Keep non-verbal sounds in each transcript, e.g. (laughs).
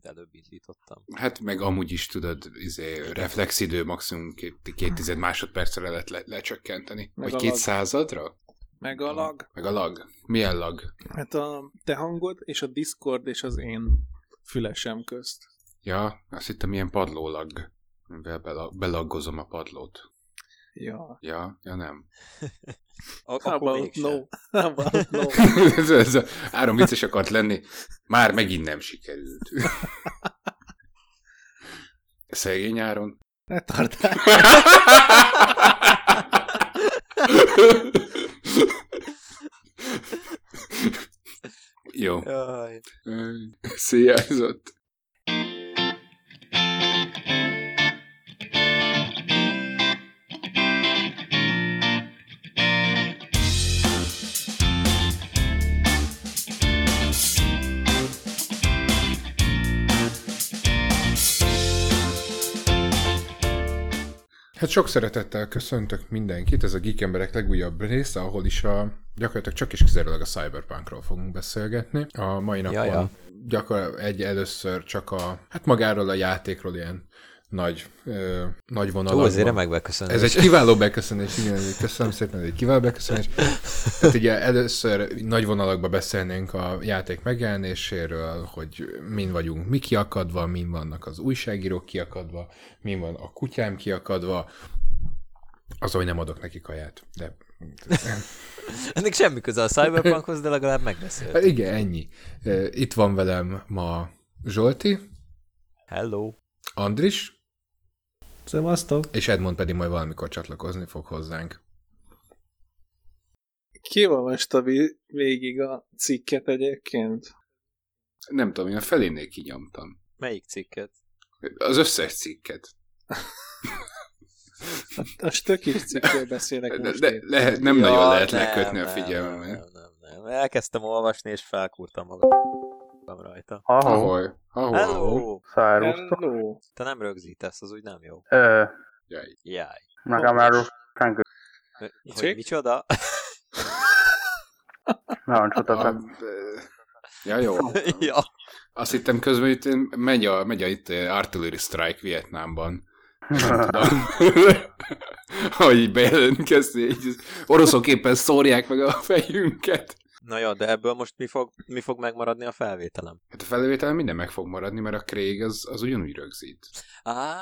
picit előbb indítottam. Hát meg amúgy is tudod, izé, reflexidő maximum két, két tized másodpercre lehet le, lecsökkenteni. Meg Vagy két századra? Meg a lag. Meg a lag. Milyen lag? Hát a te hangod és a Discord és az én fülesem közt. Ja, azt hittem ilyen padlólag. Mivel bela- belaggozom a padlót. Ja. Ja, ja nem. (laughs) A- How akkor about mégsem. no? How about no? (laughs) ez, ez, Áron vicces akart lenni, már megint nem sikerült. Szegény Áron. Ne tartál. Jó. Jaj. Széjázott. Hát sok szeretettel köszöntök mindenkit, ez a Geek Emberek legújabb része, ahol is a, gyakorlatilag csak és kizárólag a Cyberpunkról fogunk beszélgetni. A mai napon Jaja. gyakor egy először csak a, hát magáról a játékról ilyen nagy, ö, nagy Ó, vonalakban. azért remek beköszönés. Ez egy kiváló beköszönés, igen, köszönöm szépen, ez egy kiváló beköszönés. Tehát ugye először nagy vonalakban beszélnénk a játék megjelenéséről, hogy min vagyunk mi kiakadva, min vannak az újságírók kiakadva, min van a kutyám kiakadva, az, hogy nem adok neki kaját. De (laughs) Ennek semmi köze a Cyberpunkhoz, de legalább megbeszélt. hát igen, ennyi. Itt van velem ma Zsolti, Hello. Andris, Szevasztok. és Edmond pedig majd valamikor csatlakozni fog hozzánk. Ki olvasta végig a cikket egyébként? Nem tudom, én a felénél kinyomtam. Melyik cikket? Az összes cikket. A stökis cikkről beszélek De, most de lehet, nem Ja, nagyon lehet nem, lekötni a nem, figyelmet. Nem, nem, nem, nem. Elkezdtem olvasni, és felkúrtam magam rajta. Ahol, ahol, ahol. Hello! szárusztok. Hello. Te nem rögzítesz, az úgy nem jó. Ö, Jaj. Jaj. nekem már senki Hogy Micsoda? nagyon de- Ja, jó. (laughs) ja. Azt hittem közben itt megy a, megy a itt artillery strike Vietnámban. Nem (laughs) tudom. (laughs) hogy így bejelentkezni, így oroszok éppen szórják meg a fejünket. Na jó, de ebből most mi fog, mi fog megmaradni a felvételem? Hát a felvételen minden meg fog maradni, mert a Craig az, az ugyanúgy rögzít. Ah,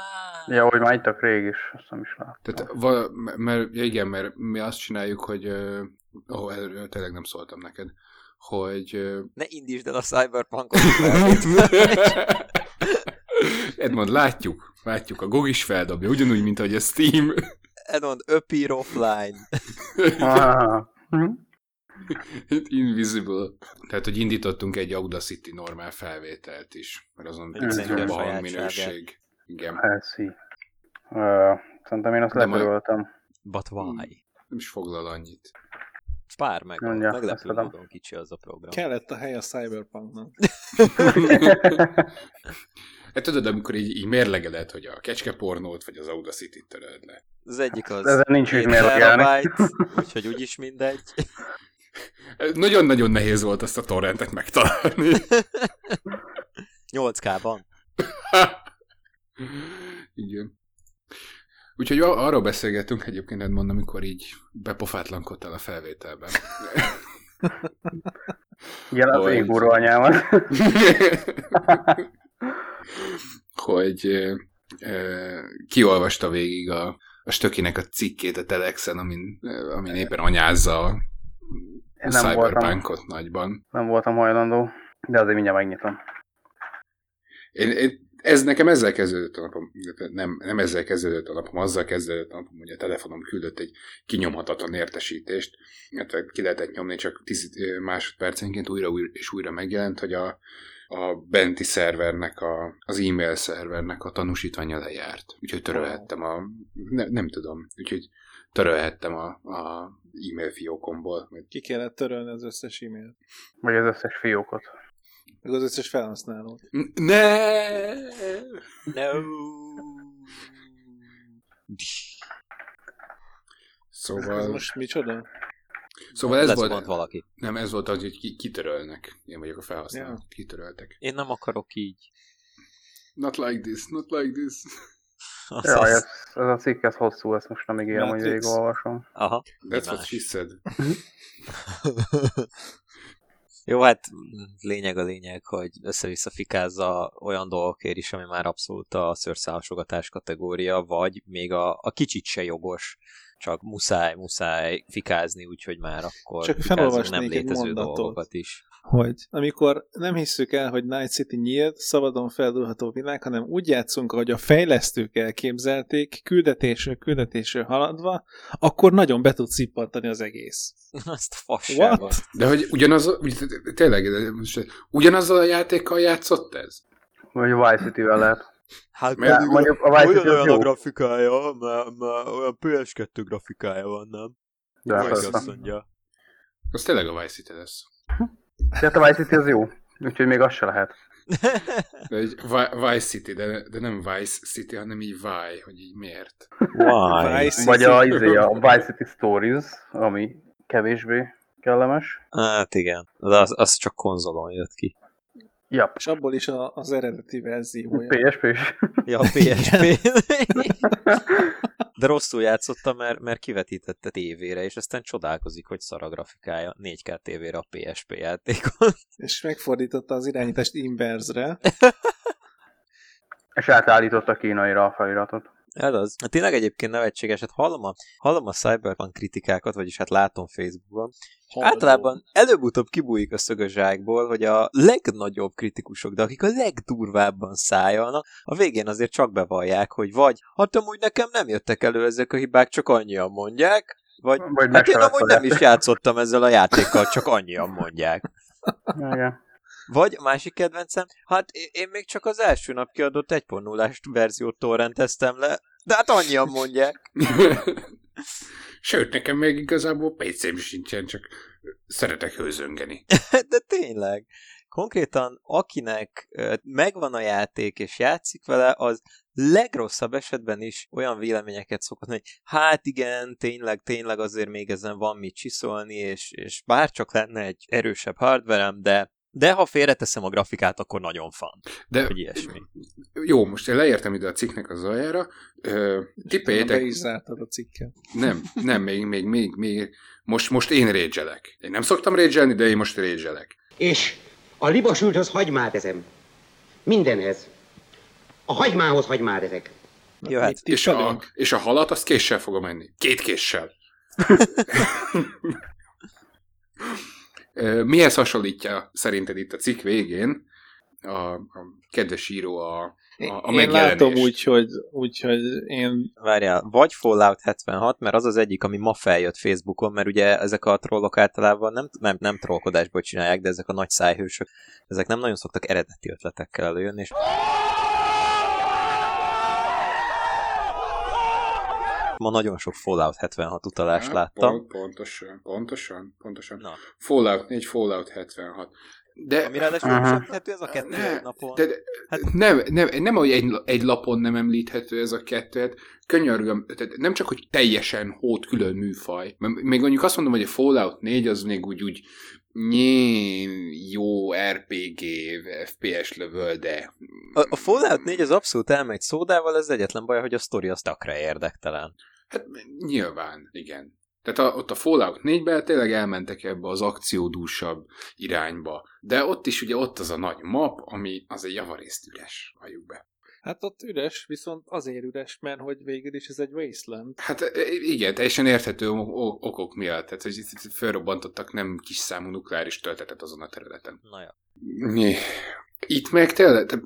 Ja, hogy már itt a Craig is, azt nem is láttam. Tehát, va, mert, igen, mert mi azt csináljuk, hogy, ó, erről tényleg nem szóltam neked, hogy ne indítsd el a Cyberpunkot felvételem. (laughs) Edmond, látjuk, látjuk, a GOG is feldobja, ugyanúgy, mint ahogy a Steam. Edmond, öpír offline. Ah, (laughs) hm? Invisible. Tehát, hogy indítottunk egy Audacity normál felvételt is, mert azon jobb a hangminőség. Igen. Elszi. Ö, Szerintem én azt letöröltem. But why? Nem is foglal annyit. Pár meg, Mondja, meglepő módon kicsi az a program. Kellett a hely a Cyberpunknak. (laughs) Hát tudod, amikor így, így mérlegeled, hogy a kecskepornót, vagy az Audacity-t töröd le. Az egyik az Ezen nincs 7 mérlegelni. (laughs) úgyhogy úgyis mindegy. Nagyon-nagyon nehéz volt azt a torrentet megtalálni. 8K-ban. Igen. Úgyhogy a- arról beszélgettünk egyébként, Edmond, amikor így bepofátlankodtál a felvételben. Igen, az én kurva anyámat. hogy ö, ö, kiolvasta végig a, a stökinek a cikkét a Telexen, amin, amin éppen anyázza a Én nem voltam, Cyberpunkot nagyban. nem voltam hajlandó, de azért mindjárt megnyitom. Én, én, ez nekem ezzel kezdődött a napom, nem, nem ezzel kezdődött a napom, azzal kezdődött a napom, hogy a telefonom küldött egy kinyomhatatlan értesítést, illetve ki lehetett nyomni, csak 10 másodpercenként újra, újra és újra megjelent, hogy a, a benti szervernek, a, az e-mail szervernek a tanúsítványa lejárt. Úgyhogy törölhettem a, ne, nem tudom, úgyhogy törölhettem a, a e-mail fiókomból. Ki kellett törölni az összes e-mailt. Vagy az összes fiókot. Meg az összes felhasználót. Ne! No. Szóval... Ez most micsoda? Szóval ez volt, valaki. nem ez volt az, hogy ki, kitörölnek. Én vagyok a felhasználó, Ja. kitöröltek. Én nem akarok így. Not like this, not like this. Az, Jaj, ez, az, ez a cikk, ez hosszú, ezt most nem ígérem, hogy Matrix. végigolvasom. aha. That's what she said. Jó, hát lényeg a lényeg, hogy össze-vissza fikázza olyan dolgokért is, ami már abszolút a szőrszálasogatás kategória, vagy még a, a kicsit se jogos, csak muszáj, muszáj fikázni, úgyhogy már akkor Csak felolvasnék nem egy létező mondatot. dolgokat is. Hogy amikor nem hisszük el, hogy Night City nyílt, szabadon feldulható világ, hanem úgy játszunk, ahogy a fejlesztők elképzelték, küldetésről küldetésről haladva, akkor nagyon be tud szippantani az egész. (laughs) Azt a fasságot. What? De hogy ugyanaz, tényleg, ugyanazzal a játékkal játszott ez? Vagy Vice City-vel lehet. Hát Mert pedig mondjuk a Vice City olyan a grafikája, mert, mert olyan PS2 grafikája van, nem? De persze. azt mondja. Az tényleg a Vice City lesz. Tehát a Vice City az jó. Úgyhogy még az se lehet. De egy Vi- Vice City, de, de nem Vice City, hanem így Vi, hogy így miért. Why? Vice Vagy a, izé, a Vice City Stories, ami kevésbé kellemes. Hát igen, de az, az csak konzolon jött ki. Ja, És abból is a, az eredeti verziója. PSP is. Ja, PSP. (laughs) (laughs) (laughs) De rosszul játszotta, mert, mert kivetítette tévére, és aztán csodálkozik, hogy szar a grafikája 4K tévére a PSP játékon. És megfordította az irányítást inverzre. (laughs) És átállította kínaira a feliratot. Ez az. Tényleg egyébként nevetséges, hát hallom a, hallom a Cyberpunk kritikákat, vagyis hát látom Facebookon. Általában előbb-utóbb kibújik a szög a zsákból, hogy a legnagyobb kritikusok, de akik a legdurvábban szájalnak, a végén azért csak bevallják, hogy vagy, hát amúgy nekem nem jöttek elő ezek a hibák, csak annyian mondják, vagy, Vagy hát én amúgy nem is játszottam ezzel a játékkal, csak annyian mondják. (laughs) Igen. Vagy a másik kedvencem, hát én, még csak az első nap kiadott 1.0-ás verziót torrenteztem le, de hát annyian mondják. (laughs) Sőt, nekem még igazából PC-m sincsen, csak szeretek hőzöngeni. (laughs) De tényleg, konkrétan akinek megvan a játék és játszik vele, az legrosszabb esetben is olyan véleményeket szokott hogy hát igen, tényleg, tényleg azért még ezen van mit csiszolni, és, és bárcsak lenne egy erősebb hardverem, de de ha félreteszem a grafikát, akkor nagyon fan. De Vagy ilyesmi. jó, most én leértem ide a cikknek az aljára. Ö, Be tippeljétek, is zártad a cikket. nem, nem, még, még, még, még, most, most én rédzselek. Én nem szoktam rédzselni, de én most rédzselek. És a libasülthöz hagymát ezem. Mindenhez. A hagymához hagymát ezek. Jó, hát Mit És a, és a halat, azt késsel fogom enni. Két késsel. (laughs) (laughs) Mihez hasonlítja szerinted itt a cikk végén a, a kedves író a, a, a Én látom úgy, hogy, úgy, hogy én Várjál, vagy Fallout 76, mert az az egyik, ami ma feljött Facebookon, mert ugye ezek a trollok általában nem, nem, nem trollkodásból csinálják, de ezek a nagy szájhősök, ezek nem nagyon szoktak eredeti ötletekkel előjönni, és ma nagyon sok Fallout 76 utalást Hát, láttam. Pont, pontosan, pontosan, pontosan. Na, Fallout 4, Fallout 76. De, ami ráadásul nem említhető ez a kettő ne, egy napon. de, de Hát- nem, nem, nem, hogy egy, egy lapon nem említhető ez a kettő, hát könyörgöm, tehát nem csak, hogy teljesen hót külön műfaj. M- Még mondjuk azt mondom, hogy a Fallout 4 az még úgy, úgy nyé, jó RPG, FPS level, de... A, a Fallout 4 az abszolút elmegy szódával, ez egyetlen baj, hogy a sztori az takra érdektelen. Hát nyilván, igen. Tehát a, ott a Fallout 4-ben tényleg elmentek ebbe az akciódúsabb irányba. De ott is ugye ott az a nagy map, ami az egy javarészt üres, valljuk be. Hát ott üres, viszont azért üres, mert hogy végül is ez egy wasteland. Hát e, igen, teljesen érthető okok miatt. Tehát, hogy itt- felrobbantottak nem kis számú nukleáris töltetet azon a területen. Na ja. Itt meg tényleg,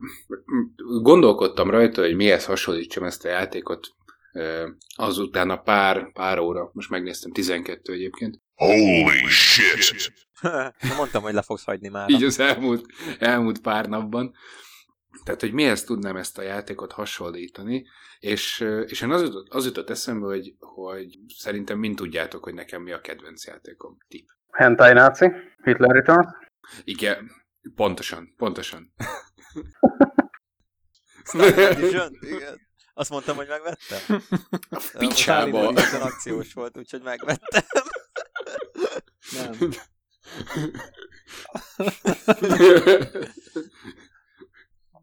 gondolkodtam rajta, hogy mihez hasonlítsam ezt a játékot azután a pár, pár óra, most megnéztem 12 egyébként, Holy shit! (laughs) Na, mondtam, hogy le fogsz hagyni már. így az elmúlt, elmúlt pár napban. Tehát, hogy mihez tudnám ezt a játékot hasonlítani, és, és én az jutott, az jutott eszembe, hogy, hogy szerintem mind tudjátok, hogy nekem mi a kedvenc játékom. Tip. Hentai Nazi, Hitler Returns. Igen, pontosan, pontosan. Star Edition? Igen. Azt mondtam, hogy megvettem. (laughs) A A picsába. Edition akciós volt, úgyhogy megvettem. Nem.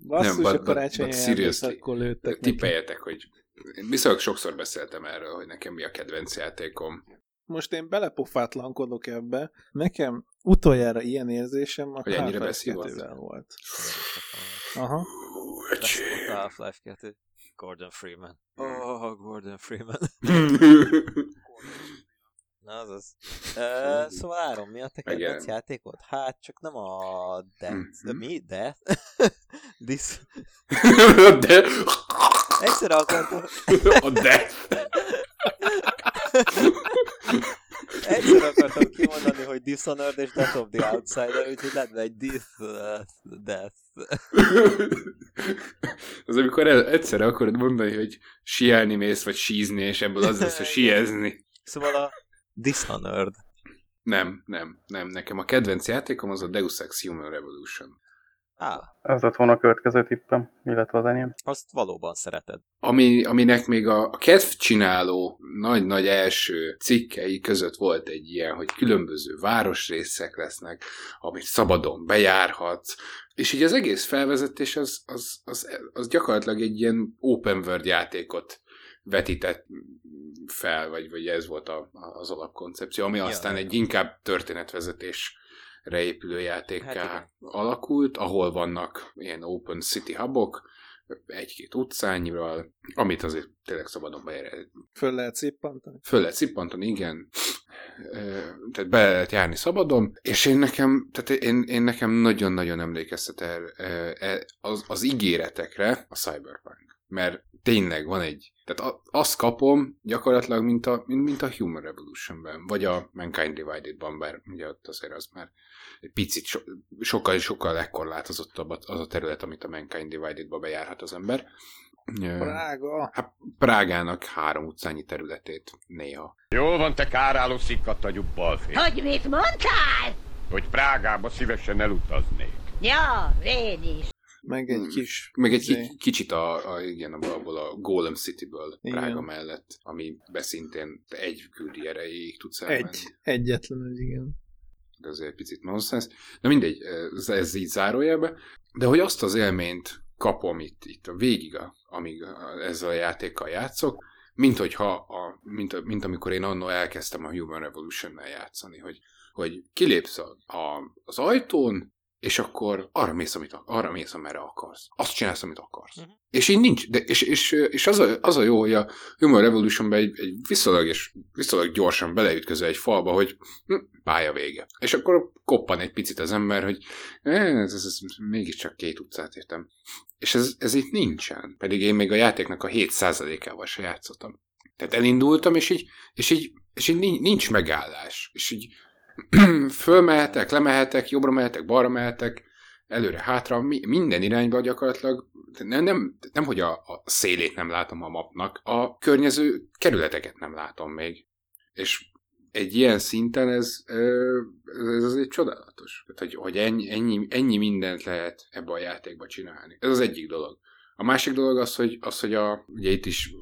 Basszus, but- a karácsonyi akkor lőttek. Tippeljetek, hogy viszonylag sokszor beszéltem erről, hogy nekem mi a kedvenc játékom. Most én belepofátlankodok ebbe. Nekem utoljára ilyen érzésem a Half-Life beszívott? 2-vel volt. Aha. A Half-Life 2. Gordon Freeman. Oh, Gordon Freeman. (laughs) Na, azaz. Uh, szóval Áron, mi a te kedvenc játékod? Hát, csak nem a Death. Mhm. De mi? Death? This. De... (laughs) (laughs) Egyszer akartam, A de... egyszer akartam kimondani, hogy Dishonored és Death of the Outsider, úgyhogy lenne egy. Uh, death. Az amikor el- egyszerre akarod mondani, hogy sielni mész, vagy sízni, és ebből az lesz, hogy siezni. Szóval a Dishonored. Nem, nem, nem. Nekem a kedvenc játékom az a Deus Ex Human Revolution. Á, Ez lett volna a következő tippem, illetve az enyém. azt valóban szereted. Ami, aminek még a, a kedvcsináló nagy-nagy első cikkei között volt egy ilyen, hogy különböző városrészek lesznek, amit szabadon bejárhatsz, és így az egész felvezetés az, az, az, az gyakorlatilag egy ilyen open world játékot vetített fel, vagy, vagy ez volt a, a- az alapkoncepció, ami Ja, aztán egy inkább történetvezetésre épülő játékká Hát igen. alakult, ahol vannak ilyen open city hubok, egy-két utcányival, amit azért tényleg szabadon bejár. Föl lehet szippantani. Föl lehet szippantani, igen. Tehát be lehet járni szabadon, és én nekem, tehát én, én nekem nagyon-nagyon emlékeztet el e- az, az ígéretekre a Cyberpunk. Mert tényleg van egy, tehát a- azt kapom gyakorlatilag, mint a, mint, mint a Human Revolution-ben, vagy a Mankind Divided-ban, bár ugye ott azért az már egy picit, so, sokkal, sokkal legkorlátozottabb az a terület, amit a Mankind Divided-ba bejárhat az ember. Prága. Hát Prágának három utcányi területét néha. Jól van, te káráló szikkatagyú balfé, Hogy mit mondtál? hogy Prágába szívesen elutaznék. Ja, én is. Meg egy Hmm. kis... Meg egy izé, ki- kicsit a, a, igen, abból a Golem Cityből, Igen. Prága mellett, ami beszintén egy küldi erejéig tudsz elmenni. Egy. Egyetlen egy, igen. De azért egy picit nonsens. Na mindegy, ez, ez így zárójelbe. De hogy azt az élményt kapom itt, itt a végig, a, amíg ezzel a játékkal játszok, mint hogyha, a, mint, mint amikor én annól elkezdtem a Human Revolution-nel játszani, hogy, hogy kilépsz a, a, az ajtón, és akkor arra mész, amit, ak- arra mész, amerre akarsz. Azt csinálsz, amit akarsz. Uh-huh. És így nincs, de, és, és, és az, a, az a jó, hogy a Human Revolutionben egy, egy viszonylag, és viszonylag gyorsan beleütközöl egy falba, hogy hm, pálya vége. És akkor koppan egy picit az ember, hogy "Eh, ez, ez, ez mégiscsak két utcát értem. És ez, ez itt nincsen. Pedig én még a játéknak a 7%-ával se játszottam. Tehát elindultam, és így, és így, és így nin- nincs megállás. És így (clears throat) fölmehetek, lemehetek, jobbra mehetek, balra mehetek, előre, hátra, mi, minden irányba gyakorlatilag, nem, nem, nem hogy a, a szélét nem látom a mapnak, a környező kerületeket nem látom még. És egy ilyen szinten ez, ez azért csodálatos. Tehát, hogy, hogy ennyi, ennyi, ennyi mindent lehet ebbe a játékba csinálni. Ez az egyik dolog. A másik dolog az, hogy, az, hogy a, ugye itt is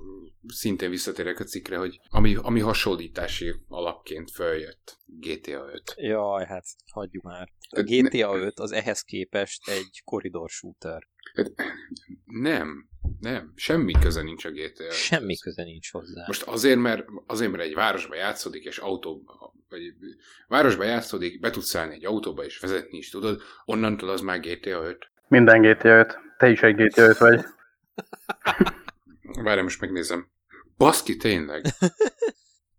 szintén visszatérek a cikkre, hogy ami, ami hasonlítási alapként följött GTA 5. Jaj, hát hagyjuk már. A Hát GTA 5 az ehhez képest egy koridor shooter. Hát, nem, nem, semmi köze nincs a GTA 5 Semmi köze nincs hozzá. Most azért, mert, azért, mert egy városba játszódik, és autó, vagy városba játszódik, be tudsz szállni egy autóba, és vezetni is tudod, onnantól az már GTA 5. Minden GTA 5. Te is egy GTA 5 vagy. (laughs) Várj, most megnézem. Baszki, tényleg? (laughs)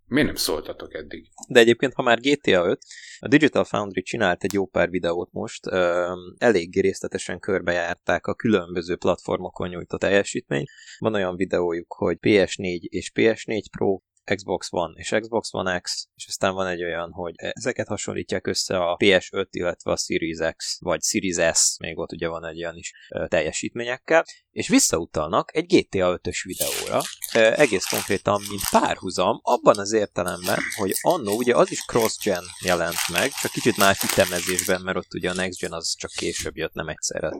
Miért nem szóltatok eddig? De egyébként, ha már GTA 5, a Digital Foundry csinált egy jó pár videót most, öm, eléggé részletesen körbejárták a különböző platformokon nyújtott teljesítményt. Van olyan videójuk, hogy PS4 és PS4 Pro, Xbox One és Xbox One X, és aztán van egy olyan, hogy ezeket hasonlítják össze a PS5, illetve a Series X, vagy Series S, még ott ugye van egy olyan is teljesítményekkel, és visszautalnak egy GTA 5-ös videóra, egész konkrétan, mint párhuzam, abban az értelemben, hogy annó ugye az is cross-gen jelent meg, csak kicsit más ütemezésben, mert ott ugye a next gen az csak később jött, nem egyszerre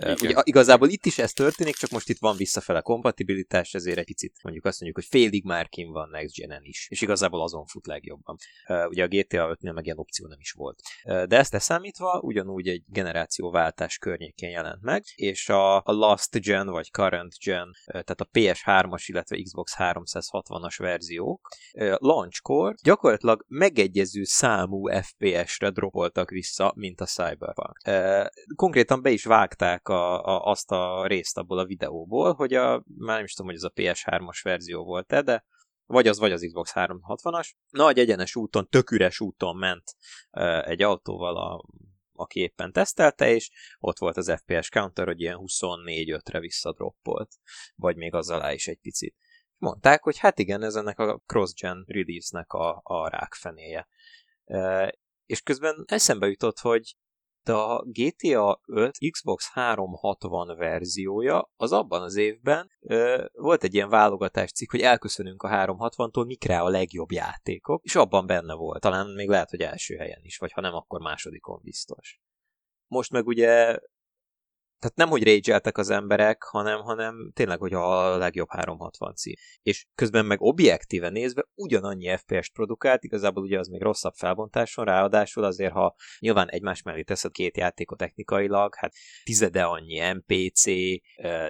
Igen. Ugye igazából itt is ez történik, csak most itt van visszafele kompatibilitás, ezért egy picit mondjuk azt mondjuk, hogy félig már kim van Next Gen-en is, és igazából azon fut legjobban. Ugye a GTA 5-nél meg ilyen opció nem is volt. De ezt leszámítva, ugyanúgy egy generációváltás környékén jelent meg, és a, a Last Gen vagy Current Gen, tehát a PS3-as, illetve Xbox 360-as verziók launchkor gyakorlatilag megegyező számú FPS-re dropoltak vissza, mint a Cyberpunk. Konkrétan be is vágták a, a, azt a részt abból a videóból, hogy a, már nem is tudom, hogy ez a PS3-as verzió volt-e, de vagy az, vagy az Xbox 360-as. Nagy egyenes úton, tök üres úton ment uh, egy autóval, a, aki éppen tesztelte, és ott volt az FPS counter, hogy ilyen 24-5-re visszadroppolt, vagy még az alá is egy picit. Mondták, hogy hát igen, ez ennek a cross-gen release-nek a, a rákfenéje. Uh, és közben eszembe jutott, hogy de a GTA 5 Xbox 360 verziója az abban az évben ö, volt egy ilyen válogatás cikk, hogy elköszönünk a 360-tól, mik rá a legjobb játékok, és abban benne volt. Talán még lehet, hogy első helyen is, vagy ha nem, akkor másodikon biztos. Most meg ugye tehát nem, hogy rage az emberek, hanem, hanem tényleg, hogy a legjobb 360 cím. És közben meg objektíve nézve ugyanannyi FPS-t produkált, igazából ugye az még rosszabb felbontáson, ráadásul azért, ha nyilván egymás mellé teszed két játékot technikailag, hát tizede annyi NPC,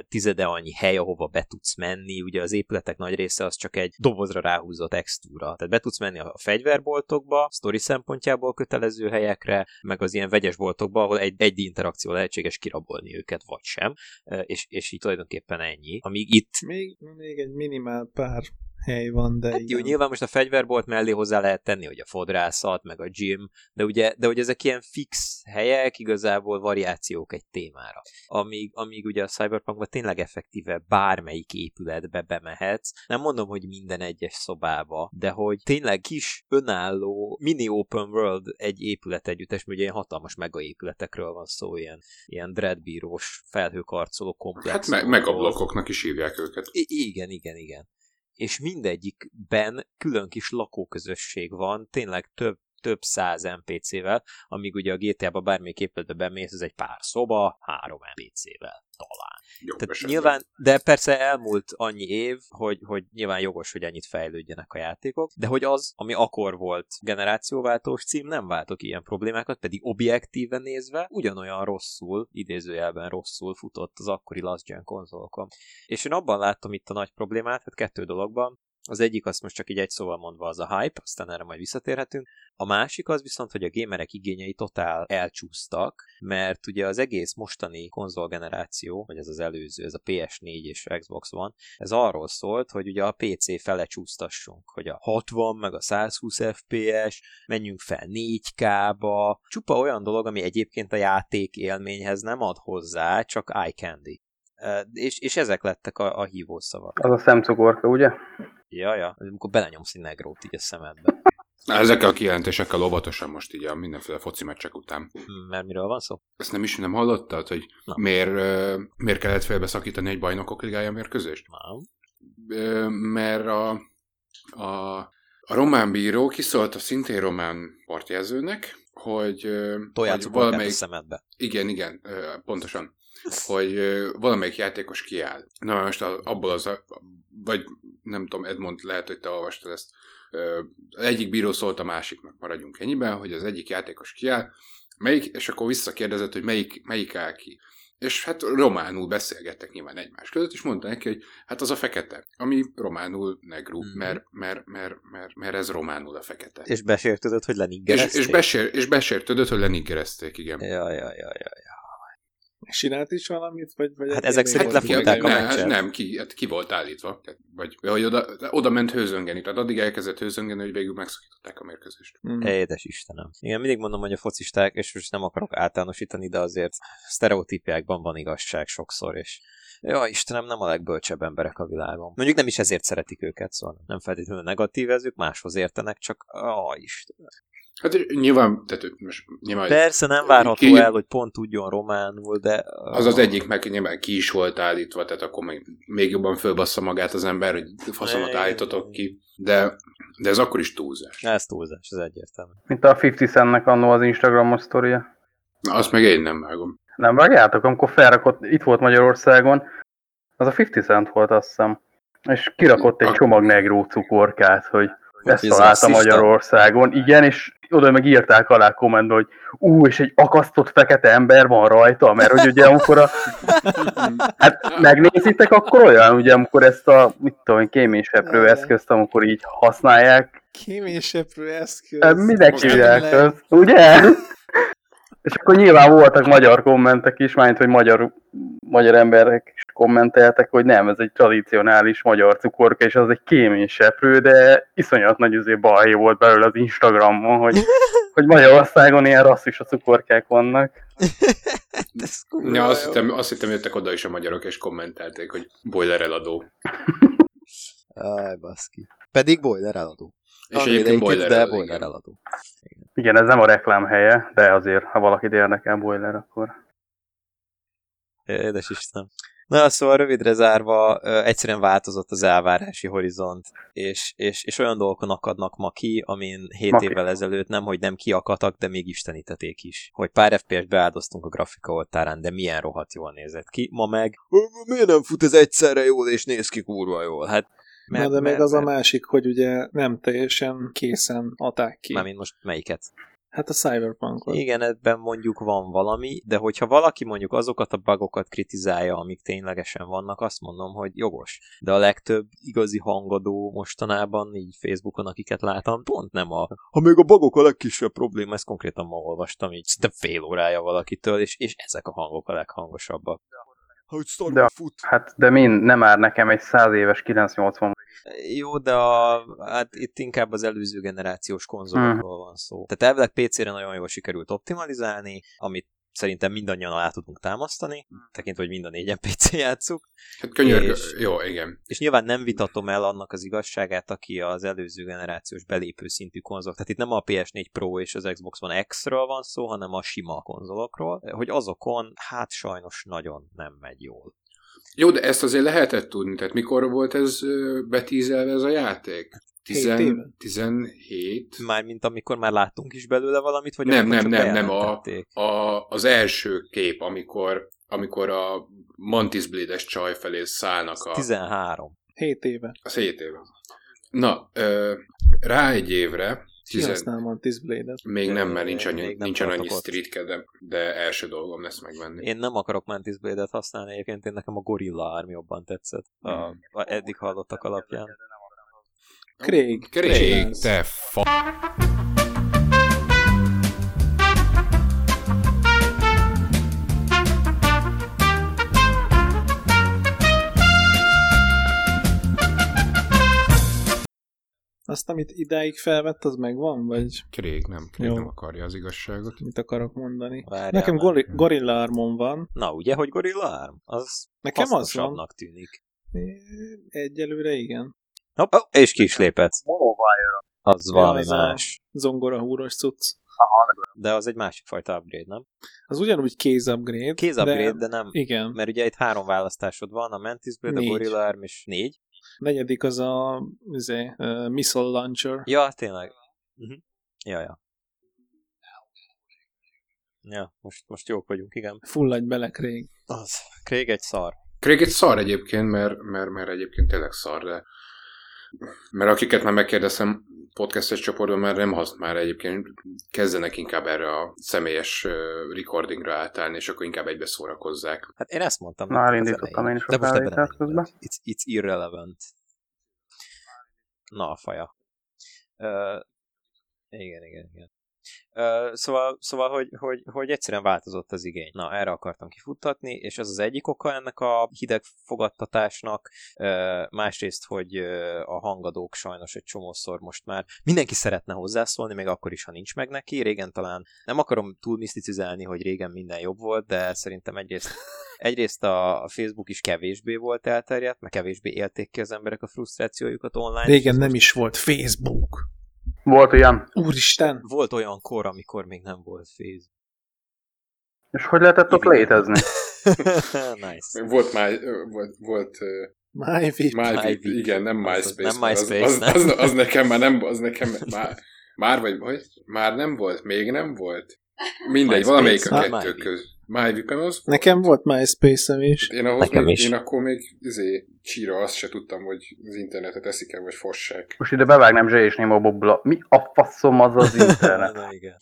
tizede annyi hely, ahova be tudsz menni, ugye az épületek nagy része az csak egy dobozra ráhúzott textúra. Tehát be tudsz menni a fegyverboltokba, sztori szempontjából kötelező helyekre, meg az ilyen vegyes boltokba, ahol egy, egy interakció lehetséges kirabolni őket, vagy sem, és, és így tulajdonképpen ennyi. Amíg itt... Még, még egy minimál pár hely van, de hát igen. jó, nyilván most a fegyverbolt mellé hozzá lehet tenni, hogy a fodrászat, meg a gym, de ugye, de hogy ezek ilyen fix helyek, igazából variációk egy témára. Amíg, amíg ugye a Cyberpunkban tényleg effektíve bármelyik épületbe bemehetsz, nem mondom, hogy minden egyes szobába, de hogy tényleg kis, önálló, mini open world egy épület együttes, mert ugye ilyen hatalmas megaépületekről van szó, ilyen, ilyen dreadbírós, felhőkarcoló komplex. Hát me- megablokoknak is hívják őket. I- igen, igen, igen és mindegyikben külön kis lakóközösség van, tényleg több több száz NPC-vel, amíg ugye a GTA-ba bármelyik épületbe bemész, ez egy pár szoba, három NPC-vel talán. Jó, Tehát nyilván, de persze elmúlt annyi év, hogy, hogy nyilván jogos, hogy ennyit fejlődjenek a játékok, de hogy az, ami akkor volt generációváltós cím, nem váltok ilyen problémákat, pedig objektíven nézve ugyanolyan rosszul, idézőjelben rosszul futott az akkori Last Gen konzolokon. És én abban láttam itt a nagy problémát, hát kettő dologban. Az egyik, azt most csak így egy szóval mondva, az a hype, aztán erre majd visszatérhetünk. A másik az viszont, hogy a gamerek igényei totál elcsúsztak, mert ugye az egész mostani konzolgeneráció, vagy ez az előző, ez a PS4 és Xbox One, ez arról szólt, hogy ugye a PC fele csúsztassunk, hogy a 60 meg a 120 FPS, menjünk fel 4K-ba, csupa olyan dolog, ami egyébként a játék élményhez nem ad hozzá, csak eye candy. És, és ezek lettek a, a hívószavak. Az a szemcukorka, ugye? Ja, ja, amikor belenyomsz egy negrót így a szemedbe. Ezekkel a kijelentésekkel óvatosan most így a mindenféle foci meccsek után. Mert miről van szó? Ezt nem is nem hallottad, hogy Na. miért, miért kellett félbeszakítani egy bajnokok ligája mérkőzést? Nem. Mert a, a, a román bíró kiszólt a szintén román partjelzőnek, hogy, Tojátszuk a szemedbe. Igen, igen, pontosan. (laughs) Hogy valamelyik játékos kiáll. Na most abból az, vagy nem tudom, Edmond, lehet, hogy te olvastad ezt, az egyik bíró szólt a másiknak, maradjunk ennyiben, hogy az egyik játékos kiáll, melyik, és akkor visszakérdezett, hogy melyik, melyik áll ki. És hát románul beszélgettek nyilván egymás között, és mondta neki, hogy hát az a fekete, ami románul negru, Mhm. mert, mert, mert, mert, mert ez románul a fekete. És besértődött, hogy és, leniggerezték? és, besér, és besértődött, hogy leniggerezték, igen. Ja, ja, ja, ja, ja. Csinált is valamit? Vagy, vagy Hát ezek szerint lefutották a ne, meccset. Nem, ki, hát ki volt állítva. Vagy hogy oda, oda ment hőzöngeni. Tehát addig elkezdett hőzöngeni, hogy végül megszakították a mérkőzést. Mhm. Édes Istenem. Igen, mindig mondom, hogy a focisták, és most nem akarok általánosítani, de azért sztereotípiákban van igazság sokszor, és ja, Istenem, nem a legbölcsebb emberek a világon. Mondjuk nem is ezért szeretik őket, szóval nem feltétlenül negatív ezük, máshoz értenek, csak a Istenem. Hát nyilván, tehát most nyilván Persze nem várható ki- el, hogy pont tudjon románul, de... az az egyik meg nyilván ki is volt állítva, tehát akkor még, még jobban fölbassza magát az ember, hogy faszomat állítotok ki. De, de ez akkor is túlzás. Ez túlzás, ez egyértelmű. Mint a 50 Centnek annó az Instagramos sztoria. Na, azt meg én nem vágom. Nem vágjátok, amikor felrakott, itt volt Magyarországon, az a 50 cent volt, azt hiszem. És kirakott egy csomag negró cukorkát, hogy ezt ez találta? Magyarországon. Igen, és oda meg írták alá kommentbe, hogy ú, és egy akasztott fekete ember van rajta, mert hogy ugye amikor a... Hát megnézitek, akkor olyan, ugye amikor ezt a, mit tudom én, kéményseprő eszközt, amikor így használják, Kéményseprő eszköz. Hát tényleg. ezt, ugye? És akkor nyilván voltak magyar kommentek is, mint hogy magyar, magyar emberek is kommenteltek, hogy nem, ez egy tradicionális magyar cukorka, és az egy kéményseprő, de iszonyat nagy azért balhé volt belőle az Instagramon, hogy, (laughs) hogy Magyarországon ilyen rasszista cukorkák vannak. (laughs) Ez Ja, azt hittem, azt hittem, jöttek oda is a magyarok, és kommentelték, hogy boiler eladó. (laughs) Aj, baszki. Pedig boiler eladó. És Ami egyébként boiler de eladó, boiler igen. eladó. Igen, ez nem a reklám helye, de azért, ha valakit érdekel boiler, akkor... Édes Isten. Na, szóval rövidre zárva, egyszerűen változott az elvárási horizont, és, és, és olyan dolgokon akadnak ma ki, amin 7 Maki. évvel ezelőtt nem, hogy nem kiakadtak, de még istenítették is. Hogy pár FPS-t beáldoztunk a grafika oltárán, de milyen rohadt jól nézett ki. Ma meg, "Ö, miért nem fut ez egyszerre jól, és néz ki kurva jól? Hát, Na, de meg az a másik, hogy ugye nem teljesen készen adták ki. Mármint most melyiket? Hát a Cyberpunkot. Igen, ebben mondjuk van valami, de hogyha valaki mondjuk azokat a bugokat kritizálja, amik ténylegesen vannak, azt mondom, hogy jogos. De a legtöbb igazi hangadó mostanában, így Facebookon, akiket látom, pont nem a... Ha még a bugok a legkisebb probléma, ezt konkrétan ma olvastam így, szinte fél órája valakitől, és, és ezek a hangok a leghangosabbak. Hogy De- fut. Hát, de mind, nem már nekem egy 100 éves 980 Jó, de a, hát itt inkább az előző generációs konzolokról van szó. Tehát elvileg PC-re nagyon jól sikerült optimalizálni, amit szerintem mindannyian alá tudunk támasztani, tekintve, hogy mind a négyen PC játszuk. Hát könyörgő, És- jó, igen. És nyilván nem vitatom el annak az igazságát, aki az előző generációs belépő szintű konzol. Tehát itt nem a PS4 Pro és az Xbox One X-ről van szó, hanem a sima konzolokról, hogy azokon hát sajnos nagyon nem megy jól. Jó, de ezt azért lehetett tudni, tehát mikor volt ez betízelve ez a játék? Hét éve. 17? Mármint amikor már láttunk is belőle valamit, vagy Nem, nem, nem, nem, a, a, az első kép, amikor, amikor a Mantis Blade-es csaj felé szállnak a... 13. 7 éve. Az 7 éve. Na, ö, rá egy évre, Ki tizen, használ Mantis Blade-et? még nem, mert nincs annyi, nincsen annyi street de, de első dolgom lesz megvenni. Én nem akarok Mantis Blade-et használni, egyébként én nekem a Gorilla Arm jobban tetszett a, a eddig hallottak alapján. Craig. Craig, te fa... Azt, amit idáig felvett, az megvan? Vagy Craig nem, Craig Jó. nem akarja az igazságot. mit akarok mondani? Várjál Nekem már. gori- Gorilla Armon van. Na, ugye, hogy Gorilla Arm? Az Nekem az van. tűnik. Egyelőre igen. Hopp, oh, és ki is lépett. Az valami az más. Zongora húros cucc. De az egy másik fajta upgrade, nem? Az ugyanúgy kéz upgrade. Kéz upgrade, de, de nem. Igen. Mert ugye itt három választásod van, a Mantis Blade, a Négy. Gorilla Arm és négy. Negyedik az a izé, uh, missile launcher. Ja, tényleg. Uh-huh. Ja, ja. Ja, most, most jók vagyunk, igen. Fulladj bele, Craig. Az. Craig egy szar. Craig egy szar egyébként, mert, mert, mert egyébként tényleg szar, de mert akiket már megkérdeztem podcastes csoportban, már nem hasz, már egyébként kezdenek inkább erre a személyes recordingra átállni, és akkor inkább egybe szórakozzák. Hát én ezt mondtam. Már indítottam én is a De most ebben közben. bele. It's, it's irrelevant. Na, a faja. Uh, igen, igen, igen. Szóval, szóval hogy, hogy, hogy egyszerűen változott az igény. Na, erre akartam kifuttatni, és ez az egyik oka ennek a hideg fogadtatásnak. Másrészt, hogy a hangadók sajnos egy csomószor most már mindenki szeretne hozzászólni, még akkor is, ha nincs meg neki. Régen talán nem akarom túl miszticizálni, hogy régen minden jobb volt, de szerintem egyrészt (laughs) egyrészt a Facebook is kevésbé volt elterjedt, meg kevésbé élték ki az emberek a frusztrációjukat online. Régen nem most- is volt Facebook. Volt olyan. Úristen! Volt olyan kor, amikor még nem volt Facebook. És hogy lehetett ott létezni? (laughs) nice. Volt már, volt, volt MyVip. MyVip, igen, nem Az- MySpace. nem mert MySpace, az, nem. az, az, az, nekem már nem, az nekem már, már vagy, hogy? Már nem volt, még nem volt. Mindegy, MySpace, valamelyik a kettő MyVip. Köz. My Weapons. Nekem volt MySpace-em is. Én, ahhoz Nekem még, is. én akkor még izé, csíra azt se tudtam, hogy az internetet eszik el, vagy fossák. Most ide bevágnám Zsé és Néma Bobla. Mi a faszom az az (laughs) internet? Na, igen.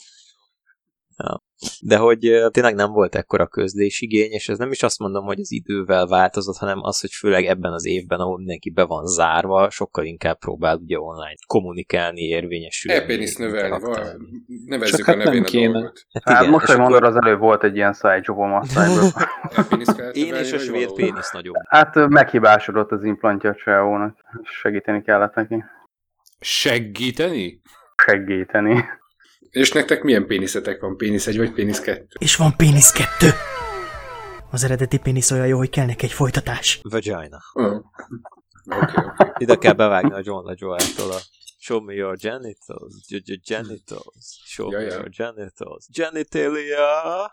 Ja. De hogy tényleg nem volt ekkora közlésigény, és ez nem is azt mondom, hogy az idővel változott, hanem az, hogy főleg ebben az évben, ahol mindenki be van zárva, sokkal inkább próbál ugye online kommunikálni, érvényesülni. E-pénisz növelni, val- interaktálni. nevezzük Csak a hát nem nevén a kéne. dolgot. Hát, Hát igen, most, hogy mondod, akkor az előbb volt egy ilyen szájcsopom (laughs) a szájból. E-pénisz kellett Én növelni, és a svéd pénisz nagyobb. Hát meghibásodott az implantja a csávónak. Segíteni kellett neki. Segíteni? Segíteni. És nektek milyen péniszetek van? Pénisz egy vagy pénisz kettő? És van pénisz kettő. Az eredeti pénisz olyan jó, hogy kell neki egy folytatás. Vagina. Oké, oké. Ide kell bevágni a John LeJoy-tól a Show me your genitals, genitals, show Ja, me ja. your genitals, genitalia.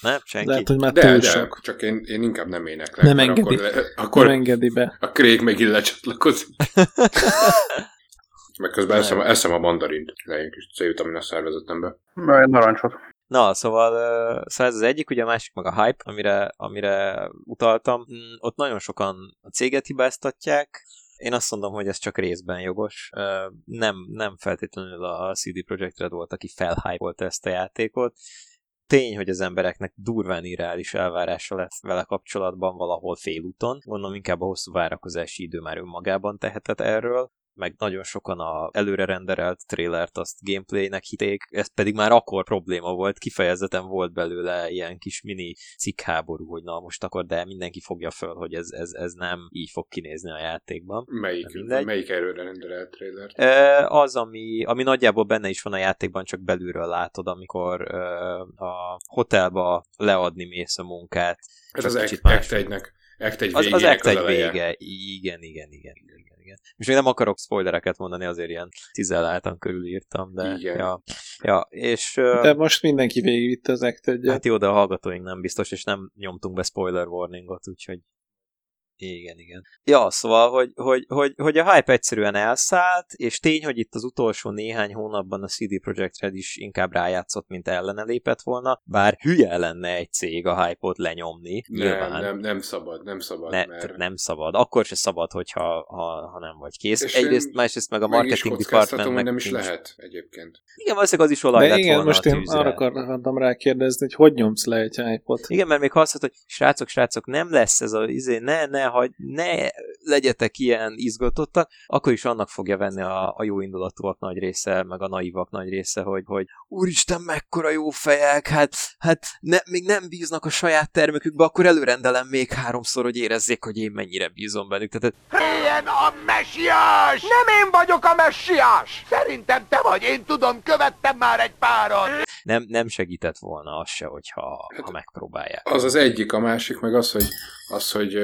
Nem, senki. Lehet, hogy már De, túl de, sok. csak én, én inkább nem éneklek. Nem engedi. Akkor, le- Nem akkor engedi be. a Craig megint lecsatlakozik. (laughs) Meg közben eszem, eszem a mandarint. Le egy kis C-vitamin a szervezetembe. Majd narancsot. Na, szóval, szóval ez az egyik, ugye a másik meg a hype, amire, amire utaltam. Mm, Ott nagyon sokan a céget hibáztatják, én azt mondom, hogy ez csak részben jogos. Nem, nem feltétlenül a CD Projekt Red volt, aki felhype ezt a játékot. Tény, hogy az embereknek durván irreális elvárása lesz vele kapcsolatban valahol félúton. Gondolom inkább a hosszú várakozási idő már önmagában tehetett erről meg nagyon sokan a előre renderelt trailert azt gameplaynek hitték, ez pedig már akkor probléma volt, kifejezetten volt belőle ilyen kis mini cikkháború, hogy na most akkor, de mindenki fogja föl, hogy ez, ez, ez nem így fog kinézni a játékban. Melyik, melyik erőre rendelett trailert? Ö, Az, ami, ami nagyjából benne is van a játékban, csak belülről látod, amikor a hotelba leadni mész a munkát. Ez az Act, más. Act 1-nek, Act 1 Az, az Act egy eleje. vége. Igen, igen, igen, igen, igen. Most még nem akarok spoilereket mondani, azért ilyen cizelláltan körülírtam, de Igen. ja, ja, és De most mindenki végigvitte az act hát jó, de a hallgatóink nem biztos, és nem nyomtunk be spoiler warningot, úgyhogy igen, igen. Ja, szóval, hogy, hogy, hogy, hogy a hype egyszerűen elszállt, és tény, hogy itt az utolsó néhány hónapban a CD Projekt Red is inkább rájátszott, mint ellene lépett volna, bár hülye lenne egy cég a hype-ot lenyomni, Nem, nyilván. nem, nem szabad, nem szabad, Ne, mert nem szabad. Akkor se szabad, hogyha ha, ha nem vagy kész. És Egyrészt, másrészt meg a marketing department hogy meg nem is nincs. lehet egyébként. Igen, valószínűleg az is olaj De lett igen, volna most a én arra akartam rákérdezni, hogy hogy nyomsz le egy hype-ot. Igen, mert még ha azt mondod, hogy srácok, srácok, nem lesz ez a izé, ne, ne, hagy, ne legyetek ilyen izgatottak, akkor is annak fogja venni a, a jó indulatúak nagy része, meg a naivak nagy része, hogy, hogy úristen, mekkora jó fejek, hát, hát ne, még nem bíznak a saját termékükbe, akkor előrendelem még háromszor, hogy érezzék, hogy én mennyire bízom bennük. Tehát Ilyen a messiás! Nem én vagyok a messiás! Szerintem te vagy, én tudom, követtem már egy párat! nem, nem segített volna az se, hogyha ha megpróbálják. Az az egyik, a másik meg az, hogy, az, hogy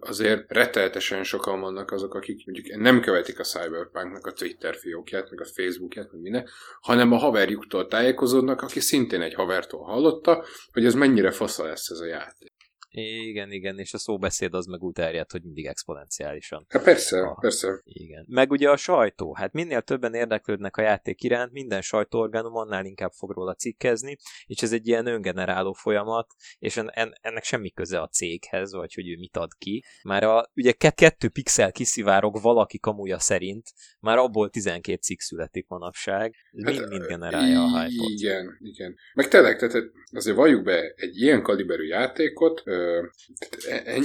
azért retteltesen sokan vannak azok, akik mondjuk nem követik a Cyberpunknak a Twitter fiókját, meg a Facebookját, meg minden, hanem a haverjuktól tájékozódnak, aki szintén egy havertól hallotta, hogy ez mennyire fasza lesz ez a játék. Igen, igen, és a szóbeszéd az meg úgy terjed, hogy mindig exponenciálisan. Hát persze, Ah. persze. Igen. Meg ugye a sajtó. Hát minél többen érdeklődnek a játék iránt, minden sajtóorganum annál inkább fog róla cikkezni, és ez egy ilyen öngeneráló folyamat, és en- en- ennek semmi köze a céghez, vagy hogy ő mit ad ki. Már a, ugye ke- kettő pixel kiszivárog valaki kamuja szerint, már abból 12 cikk születik manapság. Ez Hát, mind-mind generálja a hype-ot. Igen, igen. Meg tényleg, tehát azért valljuk be, egy ilyen kaliberű játékot, ö,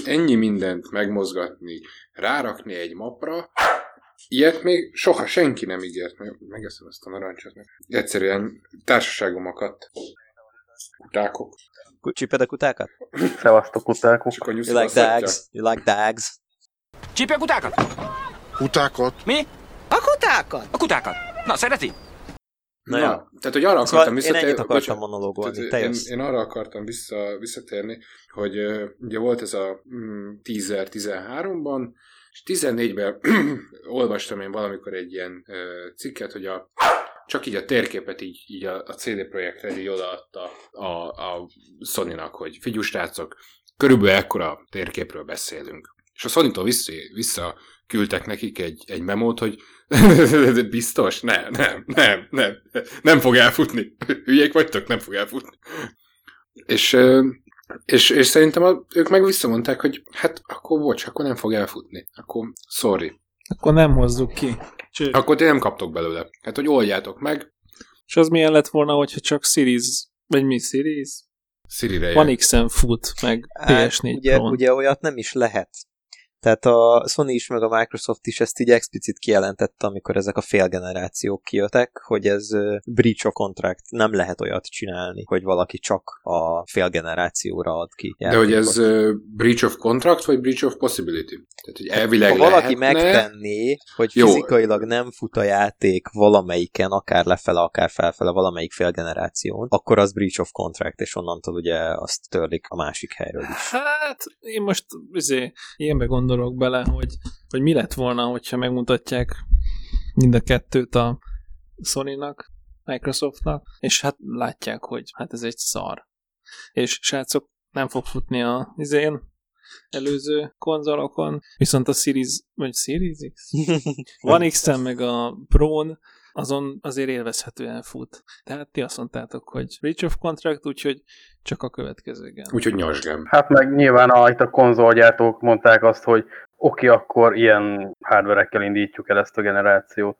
ennyi mindent megmozgatni, rárakni egy mapra, ilyet még soha senki nem ígért. Meg, megeszem ezt a narancsot. Egyszerűen társaságom akadt. Kutákok. Ku- Csíped a kutákat? Szevasztok, utákok. Csak a You like dags? You like dags? Csípje a kutákat? Kutákot? Mi? A kutákat? A kutákat. Na, szereti? Na, Na, ja. tehát, hogy arra Szóval akartam én visszatérni. ennyit akartam bocsánat. monológolni, te én, én arra akartam vissza, visszatérni, hogy ugye volt ez a mm, teaser 13-ban, és 14-ben (clears throat) olvastam én valamikor egy ilyen cikket, hogy a, csak így a térképet így, így a, a CD Projekt Red így odaadta a, a Sony-nak, hogy figyelj srácok, körülbelül ekkora térképről beszélünk. És a Sony-tól vissza, vissza küldtek nekik egy, egy memót, hogy (laughs) biztos? Nem, nem, nem, nem, nem fog elfutni. Hülyék vagytok? Nem fog elfutni. És, és, és szerintem a, ők meg visszamondták, hogy hát akkor bocs, akkor nem fog elfutni. Akkor sorry. Akkor nem hozzuk ki. Cső. Akkor ti nem kaptok belőle. Hát, hogy oldjátok meg, És az milyen lett volna, hogyha csak Series, vagy mi Series? Siri-re Van. X-en fut, meg Hát, PS4 ugye, Pro-n. ugye olyat nem is lehet. Tehát a Sony is, meg a Microsoft is ezt így explicit kijelentette, amikor ezek a félgenerációk kijöttek, hogy ez breach of contract, nem lehet olyat csinálni, hogy valaki csak a félgenerációra ad ki. De hogy ez játékot. uh, breach of contract, vagy breach of possibility? Tehát, hogy elvileg Ha valaki lehetne, megtenné, hogy Jó. fizikailag nem fut a játék valamelyiken, akár lefele, akár felfele, valamelyik félgeneráción, akkor az breach of contract, és onnantól ugye azt törlik a másik helyről is. Hát, én most izé, ilyenbe gondolok bele, hogy, hogy mi lett volna, hogyha megmutatják mind a kettőt a Sony-nak, Microsoftnak, és hát látják, hogy hát ez egy szar. És srácok, nem fog futni a izén, előző konzolokon, viszont a Series, vagy Series X? (laughs) Van x meg a Pro-n, azon azért élvezhetően fut. Tehát ti azt mondtátok, hogy Reach of Contract, úgyhogy csak a következőgen. Úgyhogy nyosgem. Hát meg nyilván a, itt a konzolgyártók mondták azt, hogy oké, akkor ilyen hardverekkel indítjuk el ezt a generációt.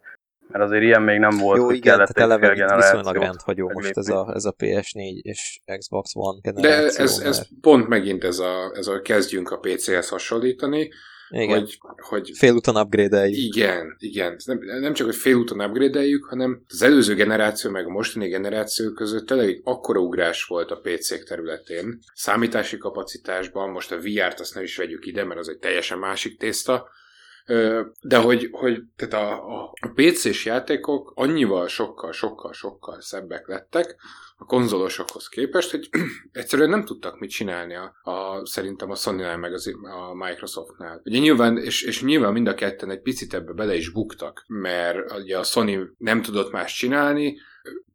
Mert azért ilyen még nem volt, Jó, hogy igen, kellett tehát eleve viszonylag rendhagyó most ez a, ez a PS4 és Xbox One De generáció. ez, ez mert- pont megint ez a, ez a kezdjünk a PC-hez hasonlítani, igen, hogy, hogy félúton upgrade igen, igen. Ez Nem, nem csak, hogy félúton upgrade hanem az előző generáció meg a mostani generáció között tényleg egy akkora ugrás volt a PC-k területén. Számítási kapacitásban, most a VR-t azt nem is vegyük ide, mert az egy teljesen másik tészta, de hogy, hogy tehát a, a, PC-s játékok annyival sokkal, sokkal, sokkal szebbek lettek a konzolosokhoz képest, hogy (clears throat) egyszerűen nem tudtak mit csinálni a, a szerintem a sony meg az, a Microsoftnál. Ugye nyilván, és, és nyilván mind a ketten egy picit ebbe bele is buktak, mert ugye a Sony nem tudott más csinálni,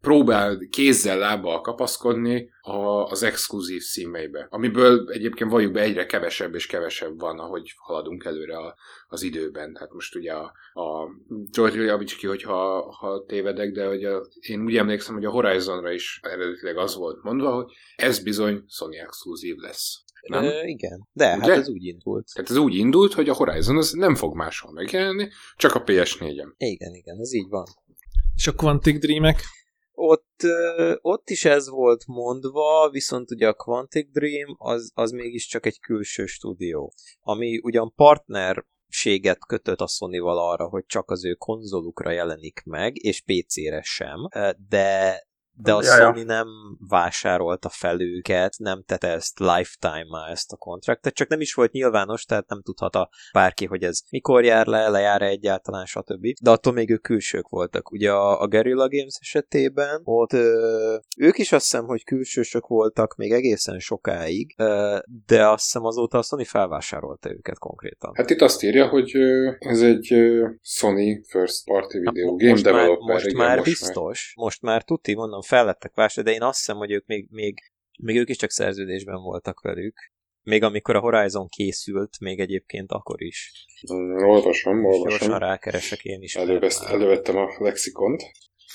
próbál kézzel, lábbal kapaszkodni a, az exkluzív színeibe, amiből egyébként valljuk be egyre kevesebb és kevesebb van, ahogy haladunk előre a, az időben. Hát most ugye a, a George javíts ki, hogyha ha tévedek, de hogy a, én úgy emlékszem, hogy a Horizonra is eredetileg az volt mondva, hogy ez bizony Sony exkluzív lesz. Nem? Ö, igen, de hát Ugye? ez úgy indult. Tehát ez úgy indult, hogy a Horizon az nem fog máshol megjelenni, csak a PS4-en. Igen, igen, ez így van. És a Quantic Dreamek? Ott, ott is ez volt mondva, viszont ugye a Quantic Dream az, az mégiscsak egy külső stúdió, ami ugyan partnerséget kötött a sony arra, hogy csak az ő konzolukra jelenik meg, és PC-re sem, de de a Jaja. Sony nem vásárolta fel őket, nem tette ezt lifetime-mal ezt a kontraktet, csak nem is volt nyilvános, tehát nem tudhat bárki, hogy ez mikor jár le, lejár -e egyáltalán, stb. De attól még ők külsők voltak. Ugye a, a Guerrilla Games esetében ott ö, ők is azt hiszem, hogy külsősök voltak még egészen sokáig, ö, de azt hiszem azóta a Sony felvásárolta őket konkrétan. Hát itt azt írja, hogy ö, ez egy ö, Sony First Party Video Game most már, Developer. most igen, már most biztos, most már tuti, mondom, fellettek vásárolni, de én azt hiszem, hogy ők még, még, még ők is csak szerződésben voltak velük. Még amikor a Horizon készült, még egyébként akkor is. Mm, Olvasom, olvasom. Gyorsan rákeresek én is. Előveszt, elővettem a lexikont.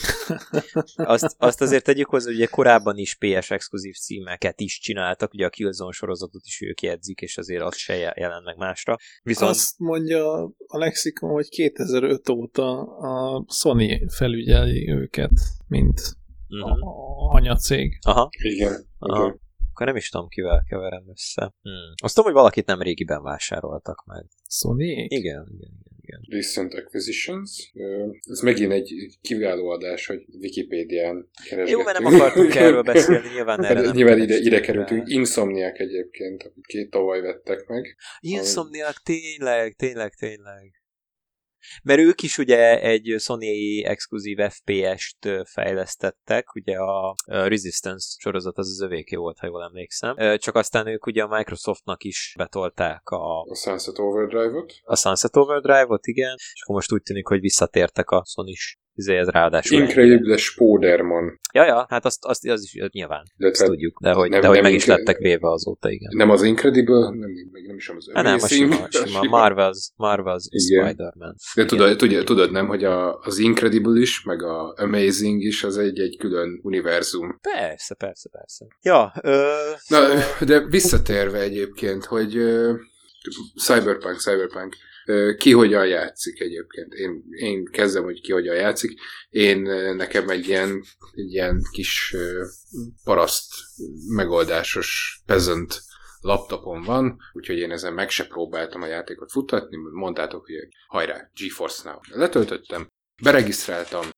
(laughs) azt, azt azért tegyük hozzá, hogy ugye korábban is PS exkluzív címeket is csináltak, ugye a Killzone sorozatot is ők jegyzik, és azért az se je- jelent meg másra. Viszont Azt mondja a lexikon, hogy 2005 óta a Sony felügyeli őket, mint A anyacég. Aha, Igen. aha. igen. Akkor nem is tudom, kivel keverem össze. Hmm. Azt tudom, hogy valakit nem régiben vásároltak meg. Sony? Igen, igen, igen. igen. Recent Acquisitions. Ez megint egy kiváló adás, hogy Wikipédián keresgetünk. Jó, mert nem akartunk erről beszélni, nyilván erre nem nyilván ide, ide kerültünk. Insomniák egyébként, akik két tavaly vettek meg. Insomniac, tényleg, tényleg, tényleg. Mert ők is ugye egy Sony exkluzív FPS-t fejlesztettek, ugye a Resistance sorozat az az övéké volt, ha jól emlékszem. Csak aztán ők ugye a Microsoftnak is betolták a, A Sunset Overdrive-ot. a Sunset Overdrive-ot, igen, és akkor most úgy tűnik, hogy visszatértek a sony izé, ez ráadásul. Incredible Spoderman. Ja, ja, hát azt, azt az is nyilván. De Azt tudjuk, de hogy, nem- de hogy nem meg is lettek véve azóta, igen. Nem az Incredible, nem, még nem is az Hát nem, a Amazing, sima, sima Marvel's, Marvel's Igen. Spider-Man. De tudod, tudod, tudod nem, hogy a, az Incredible is, meg a Amazing is, az egy, egy külön univerzum. Persze, persze, persze. Ja, ö, Na, de visszatérve egyébként, hogy Cyberpunk, Cyberpunk, ki hogyan játszik egyébként. Én, én kezdem, hogy ki hogyan játszik. Én nekem egy ilyen, egy ilyen kis paraszt megoldásos peasant laptopon van, úgyhogy én ezen meg se próbáltam a játékot futatni, mondtátok, hogy hajrá, GeForce Now. Letöltöttem, beregisztráltam,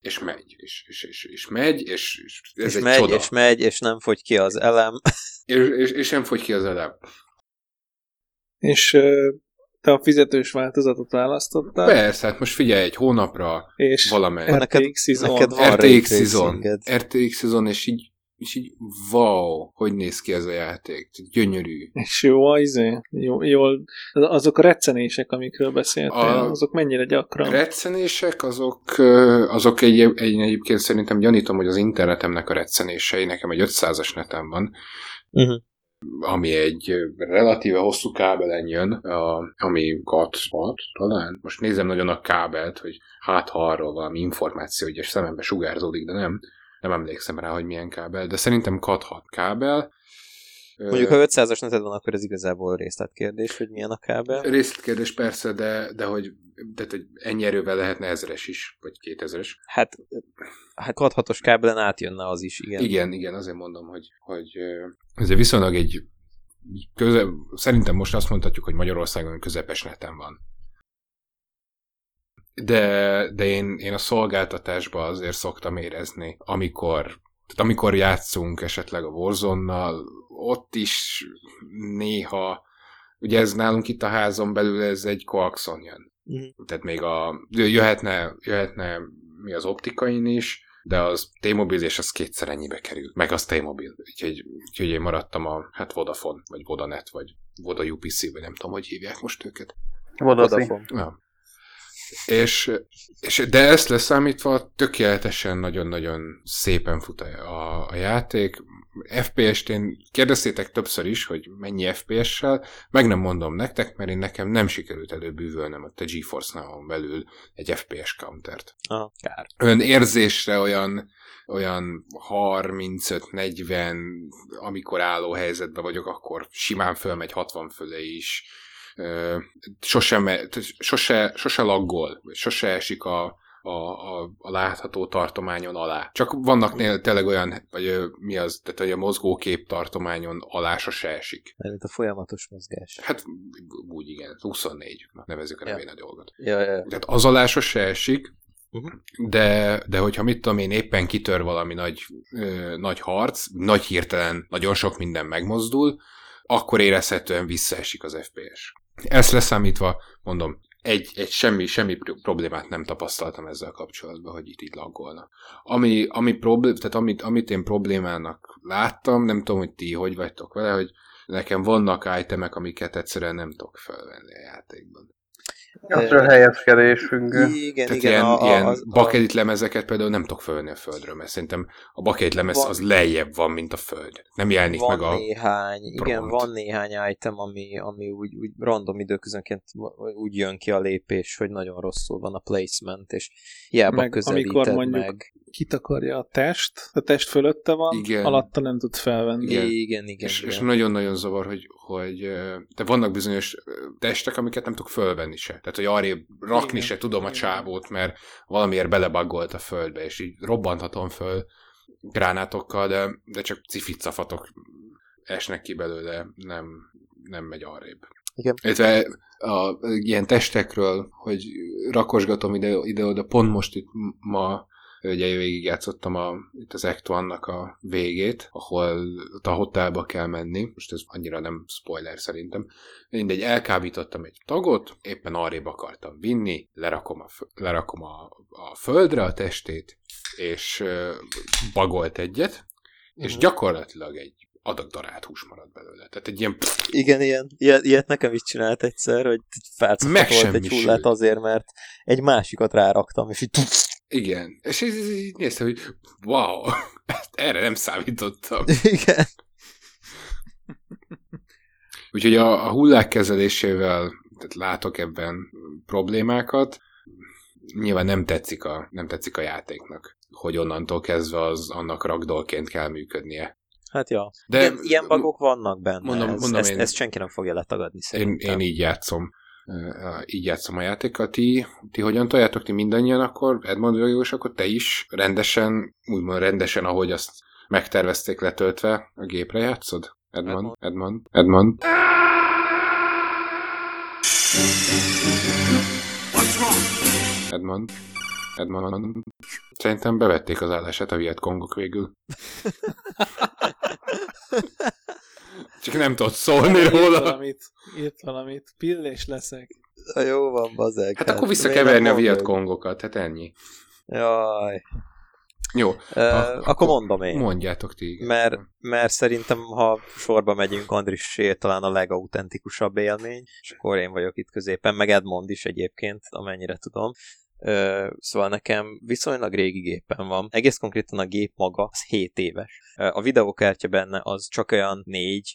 és megy, és, és, és, és megy, és, és ez és egy megy, csoda. és megy, és nem fogy ki az elem. És, és, és nem fogy ki az elem. És te a fizetős változatot választottad, Persze, hát most figyelj, egy hónapra és valamely. RTX Season. neked van ray RTX Season. RTX Season, és így, és így wow, hogy néz ki ez a játék. Gyönyörű. És jó, az izé, jó, jól, azok a reccenések, amikről beszéltél, A- azok mennyire gyakran? Reccenések, azok, azok egy, egy, egyébként szerintem gyanítom, hogy az internetemnek a reccenései, nekem egy 500-as netem van, Uh-huh. Ami egy relatíve hosszú kábelen jön, ami gat 6 talán. Most nézem nagyon a kábelt, hogy hát ha arról valami információ, hogy a szemembe sugárzódik, de nem. Nem emlékszem rá, hogy milyen kábel, de szerintem kat 6 kábel. Mondjuk, ha 500-as neted van, akkor ez igazából részletkérdés, hogy milyen a kábel. Részletkérdés persze, de, de hogy, tehát, hogy ennyi erővel lehetne ezeres is, vagy kétezeres. Hát, hát 6 kábelen átjönne az is, igen. Igen, igen, azért mondom, hogy, hogy ez viszonylag egy köze, szerintem most azt mondhatjuk, hogy Magyarországon közepes neten van. De, de én, én a szolgáltatásba azért szoktam érezni, amikor, tehát amikor játszunk esetleg a Warzone-nal, ott is néha, ugye ez nálunk itt a házon belül ez egy coaxon jön. Mhm. Tehát még a, jöhetne, jöhetne mi az optikain is, de az T-Mobile és az kétszer ennyibe kerül. Meg az T-Mobile. Úgyhogy, úgyhogy én maradtam a hát Vodafone, vagy Vodanet, vagy Voda UPC, vagy nem tudom, hogy hívják most őket. Vodafone. Ja. És, és, de ezt leszámítva tökéletesen nagyon-nagyon szépen fut a, a játék. FPS-t én kérdeztétek többször is, hogy mennyi FPS-sel, meg nem mondom nektek, mert én nekem nem sikerült előbűvölnöm ott a GeForce Now-on belül egy FPS countert. Ah, kár. Olyan érzésre olyan olyan 35-40, amikor álló helyzetben vagyok, akkor simán fölmegy 60 fölé is. Sose, sose, sose laggol, vagy sose esik a, a, a, a látható tartományon alá. Csak vannak nél tényleg olyan, vagy ö, mi az, tehát hogy a mozgókép tartományon alá sose esik. Mint a folyamatos mozgás. Hát úgy igen, 24, na, nevezzük a Ja. nevén a dolgot. Ja, ja, ja. Tehát az alá sose esik, Uh-huh. de, de hogyha mit tudom én, éppen kitör valami nagy, ö, nagy harc, nagy hirtelen nagyon sok minden megmozdul, akkor érezhetően visszaesik az FPS. Ezt leszámítva, mondom, egy, egy semmi, semmi pro- problémát nem tapasztaltam ezzel kapcsolatban, hogy itt így laggolna. Ami, ami problém, tehát amit, amit én problémának láttam, nem tudom, hogy ti hogy vagytok vele, hogy nekem vannak itemek, amiket egyszerűen nem tudok felvenni a játékban. Az a helyezkedés függő. Igen, Tehát igen. ilyen, a, a, ilyen bakelit lemezeket például nem tudok fölvenni a földről, mert szerintem a bakelit lemez Van- az lejjebb van, mint a föld. Nem jelenik van meg a... néhány, igen, prompt. van néhány item, ami, ami úgy, úgy random időközönként úgy jön ki a lépés, hogy nagyon rosszul van a placement, és hiába Meg közelíted amikor mondjuk meg. Kitakarja a test, a test fölötte van, Igen. alatta nem tud felvenni. Igen. Igen, igen, igen. És, és igen. nagyon-nagyon zavar, hogy, hogy de vannak bizonyos testek, amiket nem tudok fölvenni se. Tehát, hogy arrébb rakni Igen. se tudom a Igen. csávót, mert valamiért belebaggolt a földbe, és így robbanthatom föl gránátokkal, de, de csak cificafatok esnek ki belőle, nem, nem megy arrébb. Igen. Illetve a, ilyen testekről, hogy rakosgatom ide, ide-oda, pont most itt ma ugye végigjátszottam a, itt az Act One-nak a végét, ahol a hotelba kell menni, most ez annyira nem spoiler szerintem, mindegy, elkábítottam egy tagot, éppen arrébb akartam vinni, lerakom a, lerakom a, a földre a testét, és bagolt egyet, és Mhm. gyakorlatilag egy adag darált hús maradt belőle. Tehát egy ilyen Igen, ilyen, ilyet, ilyet nekem is csinált egyszer, hogy felcapatolt egy hullát azért, mert egy másikat ráraktam, és így Igen. És így, így, így néztem, hogy wow, (laughs) erre nem számítottam. (laughs) Igen. Úgyhogy a, a hullák kezelésével tehát látok ebben problémákat. Nyilván nem tetszik a, nem tetszik a játéknak, hogy onnantól kezdve az annak ragdolként kell működnie. Hát ja. De- De ilyen, ilyen bagok vannak benne. Mondom- ez, mondom ezt, én- ezt senki nem fogja letagadni Én, szerintem. én így játszom. Így játszom a játékkal. Ti, ti hogyan toljátok, ti mindannyian akkor, Edmond és akkor te is rendesen, úgymond rendesen, ahogy azt megtervezték letöltve, a gépre játszod? Edmond, Edmond, Edmond. Edmond, Edmond. Szerintem bevették az állását a Vietkongok végül. (laughs) (laughs) Csak nem tudod szólni írt róla. valamit, írt valamit. Pillés leszek. Jó van, bazeg. Hát akkor miért visszakeverni a mondod? Vietkongokat, hát ennyi. Jaj. Jó. Uh, akkor mondom én. Mondjátok ti. igen. Mert, mert szerintem, ha sorba megyünk, Andris talán a legautentikusabb élmény, és akkor én vagyok itt középen, meg Edmond is egyébként, amennyire tudom. Szóval nekem viszonylag régi gépen van. Egész konkrétan a gép maga az 7 éves. A videókártya benne az csak olyan 4,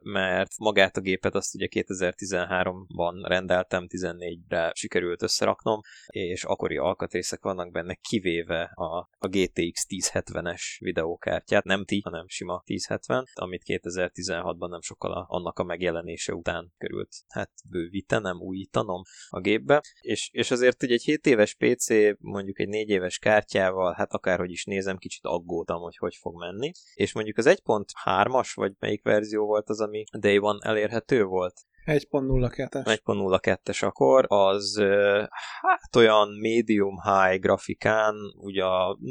mert magát a gépet azt ugye 2013-ban rendeltem, 14-re sikerült összeraknom, és akkori alkatrészek vannak benne, kivéve a, a GTX 1070-es videókártyát, nem ti, hanem sima 1070, amit 2016-ban nem sokkal a, annak a megjelenése után került, hát bővítenem, újítanom a gépbe, és, és azért ugye egy 7 éves PC, mondjuk egy 4 éves kártyával, hát akárhogy is nézem, kicsit aggódtam, hogy hogy fog menni, és mondjuk az 1.3-as, vagy melyik verzió volt az, ami Day One elérhető volt? 1.02-es. 1.02-es akkor, az hát olyan medium-high grafikán, ugye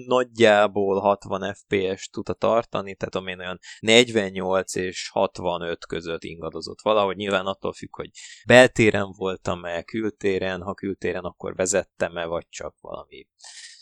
nagyjából 60 FPS tudta tartani, tehát amilyen olyan 48 és 65 között ingadozott valahogy, nyilván attól függ, hogy beltéren voltam-e, kültéren, ha kültéren, akkor vezettem-e, vagy csak valami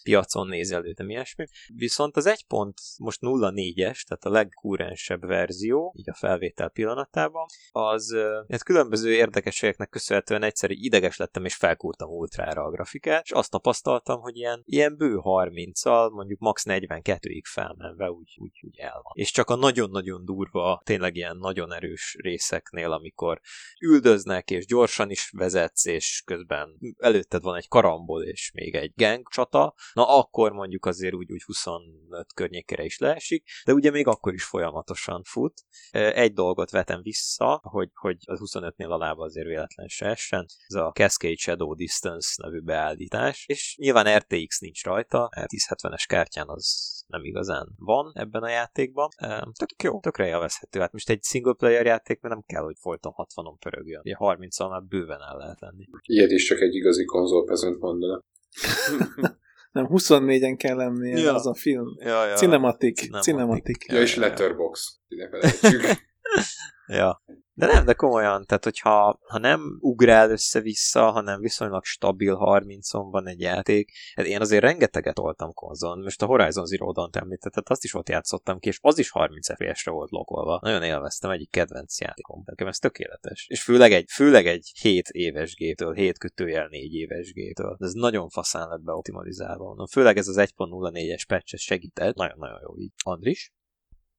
piacon nézelődtem, ilyesmi. Viszont az 1 pont most 0.4-es, tehát a legkúrensebb verzió, így a felvétel pillanatában, az hát különböző érdekességeknek köszönhetően egyszer ideges lettem, és felkúrtam ultrára a grafikát, és azt tapasztaltam, hogy ilyen, ilyen bő 30-al, mondjuk max 42-ig felmenve úgy, úgy, úgy el van. És csak a nagyon-nagyon durva, tényleg ilyen nagyon erős részeknél, amikor üldöznek, és gyorsan is vezetsz, és közben előtted van egy karambol, és még egy gang csata, na akkor mondjuk azért úgy, úgy 25 környékére is leesik, de ugye még akkor is folyamatosan fut. Egy dolgot vetem vissza, hogy, hogy az 25-nél alába azért véletlen se essen, ez a Cascade Shadow Distance nevű beállítás, és nyilván RTX nincs rajta, 1070-es kártyán az nem igazán van ebben a játékban. Tök jó, tökre élvezhető. Hát most egy single player játék, mert nem kell, hogy folyton 60-on pörögjön. Ugye 30-al már bőven el lehet lenni. Ilyet is csak egy igazi konzolpezent mondana. (laughs) Nem, 24-en kell lennie, Ja. az a film. Ja, ja. Cinematic. Cinematic. Cinematic. Ja, és Letterbox. (laughs) (laughs) Ja. De nem, de komolyan, tehát hogyha ha nem ugrál össze-vissza, hanem viszonylag stabil 30-on van egy játék, hát én azért rengeteget toltam konzolon, most a Horizon Zero Dawn-t említetted, azt is ott játszottam ki, és az is 30 FPS-re volt lokolva. Nagyon élveztem, egyik kedvenc játékom. Nekem ez tökéletes. És főleg egy, főleg egy 7 éves géptől, 7 kötőjel 4 éves géptől. Ez nagyon faszán lett beoptimalizálva. Főleg ez az 1.04-es patch segített. Nagyon-nagyon jó így. Andris?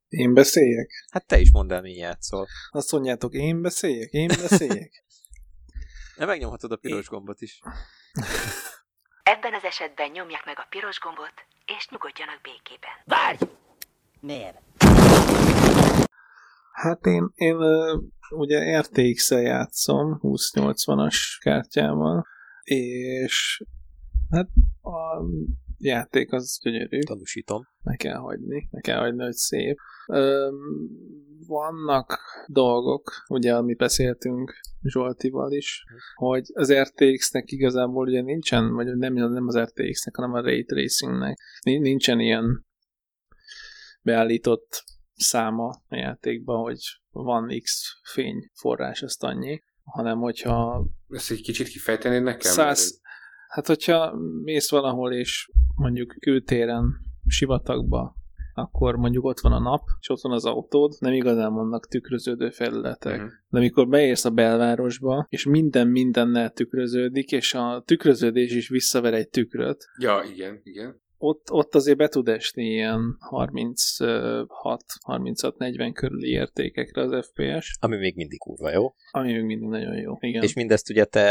Én beszéljek? Hát te is mondd el, mi játszol. Azt mondjátok, én beszéljek? Én beszéljek? (laughs) De megnyomhatod a piros gombot is. (laughs) Ebben az esetben nyomják meg a piros gombot, és nyugodjanak békében. Várj! Miért? Hát én, én ugye RTX-el játszom, 2080-as kártyával, és hát a játék az gyönyörű. Tanúsítom. Ne kell hagyni, ne kell hagyni, hogy szép. Ö, vannak dolgok, ugye, amit beszéltünk Zsoltival is, hogy az RTX-nek igazából ugye nincsen, vagy nem, nem az RTX-nek, hanem a Ray Tracing-nek Nin- nincsen ilyen beállított száma a játékban, hogy van X fényforrás, azt annyi, hanem hogyha Ezt egy kicsit kifejtenéd nekem? Száz, hát hogyha mész valahol és mondjuk kültéren, sivatagba akkor mondjuk ott van a nap, és ott van az autód, nem igazán vannak tükröződő felületek. Uh-huh. De amikor beérsz a belvárosba, és minden mindennel tükröződik, és a tükröződés is visszaver egy tükröt, Ja, igen, igen. Ott, ott azért be tud esni ilyen 36-36-40 körüli értékekre az FPS, Ami még mindig kurva jó. ami még mindig nagyon jó. Igen. És mindezt ugye te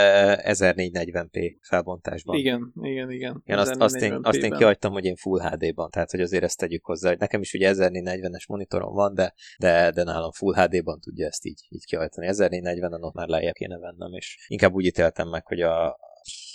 1440p felbontásban. igen, igen, igen. Igen, azt, azt, én, azt én 1440p-ben. kihagytam, hogy én Full HD-ban, tehát hogy azért ezt tegyük hozzá, hogy nekem is ugye 1440-es monitorom van, de, de, de nálam Full HD-ban tudja ezt így, így kihajtani. 1440-en ott már lejjebb kéne vennem, és inkább úgy ítéltem meg, hogy a,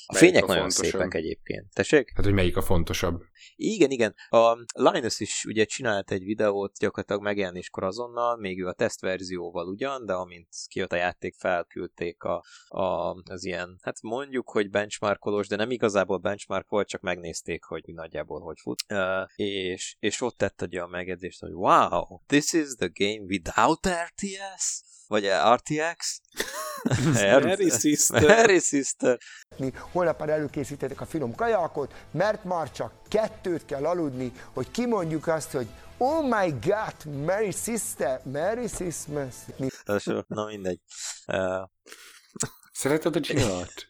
a Melyik fények a nagyon szépek egyébként. Tessék? Hát, hogy melyik a fontosabb. Igen, igen. A Linus is ugye csinált egy videót gyakorlatilag megjelenéskor azonnal, még ő a tesztverzióval ugyan, de amint kijött a játék, felküldték a, a, az ilyen, hát mondjuk, hogy benchmarkolós, de nem igazából benchmark volt, csak megnézték, hogy mi nagyjából hogy fut. Uh, és, és ott tett egy olyan megjegyzést, hogy wow, this is the game without RTS? Vagy RTX? (laughs) Mary Sister. Mary Sister. Holnap már előkészítetek a finom kajákot, mert már csak kettőt kell aludni, hogy kimondjuk azt, hogy Oh my god, Mary Sister, Mary Sister. Na mindegy. Uh, Szereted a Gina-t?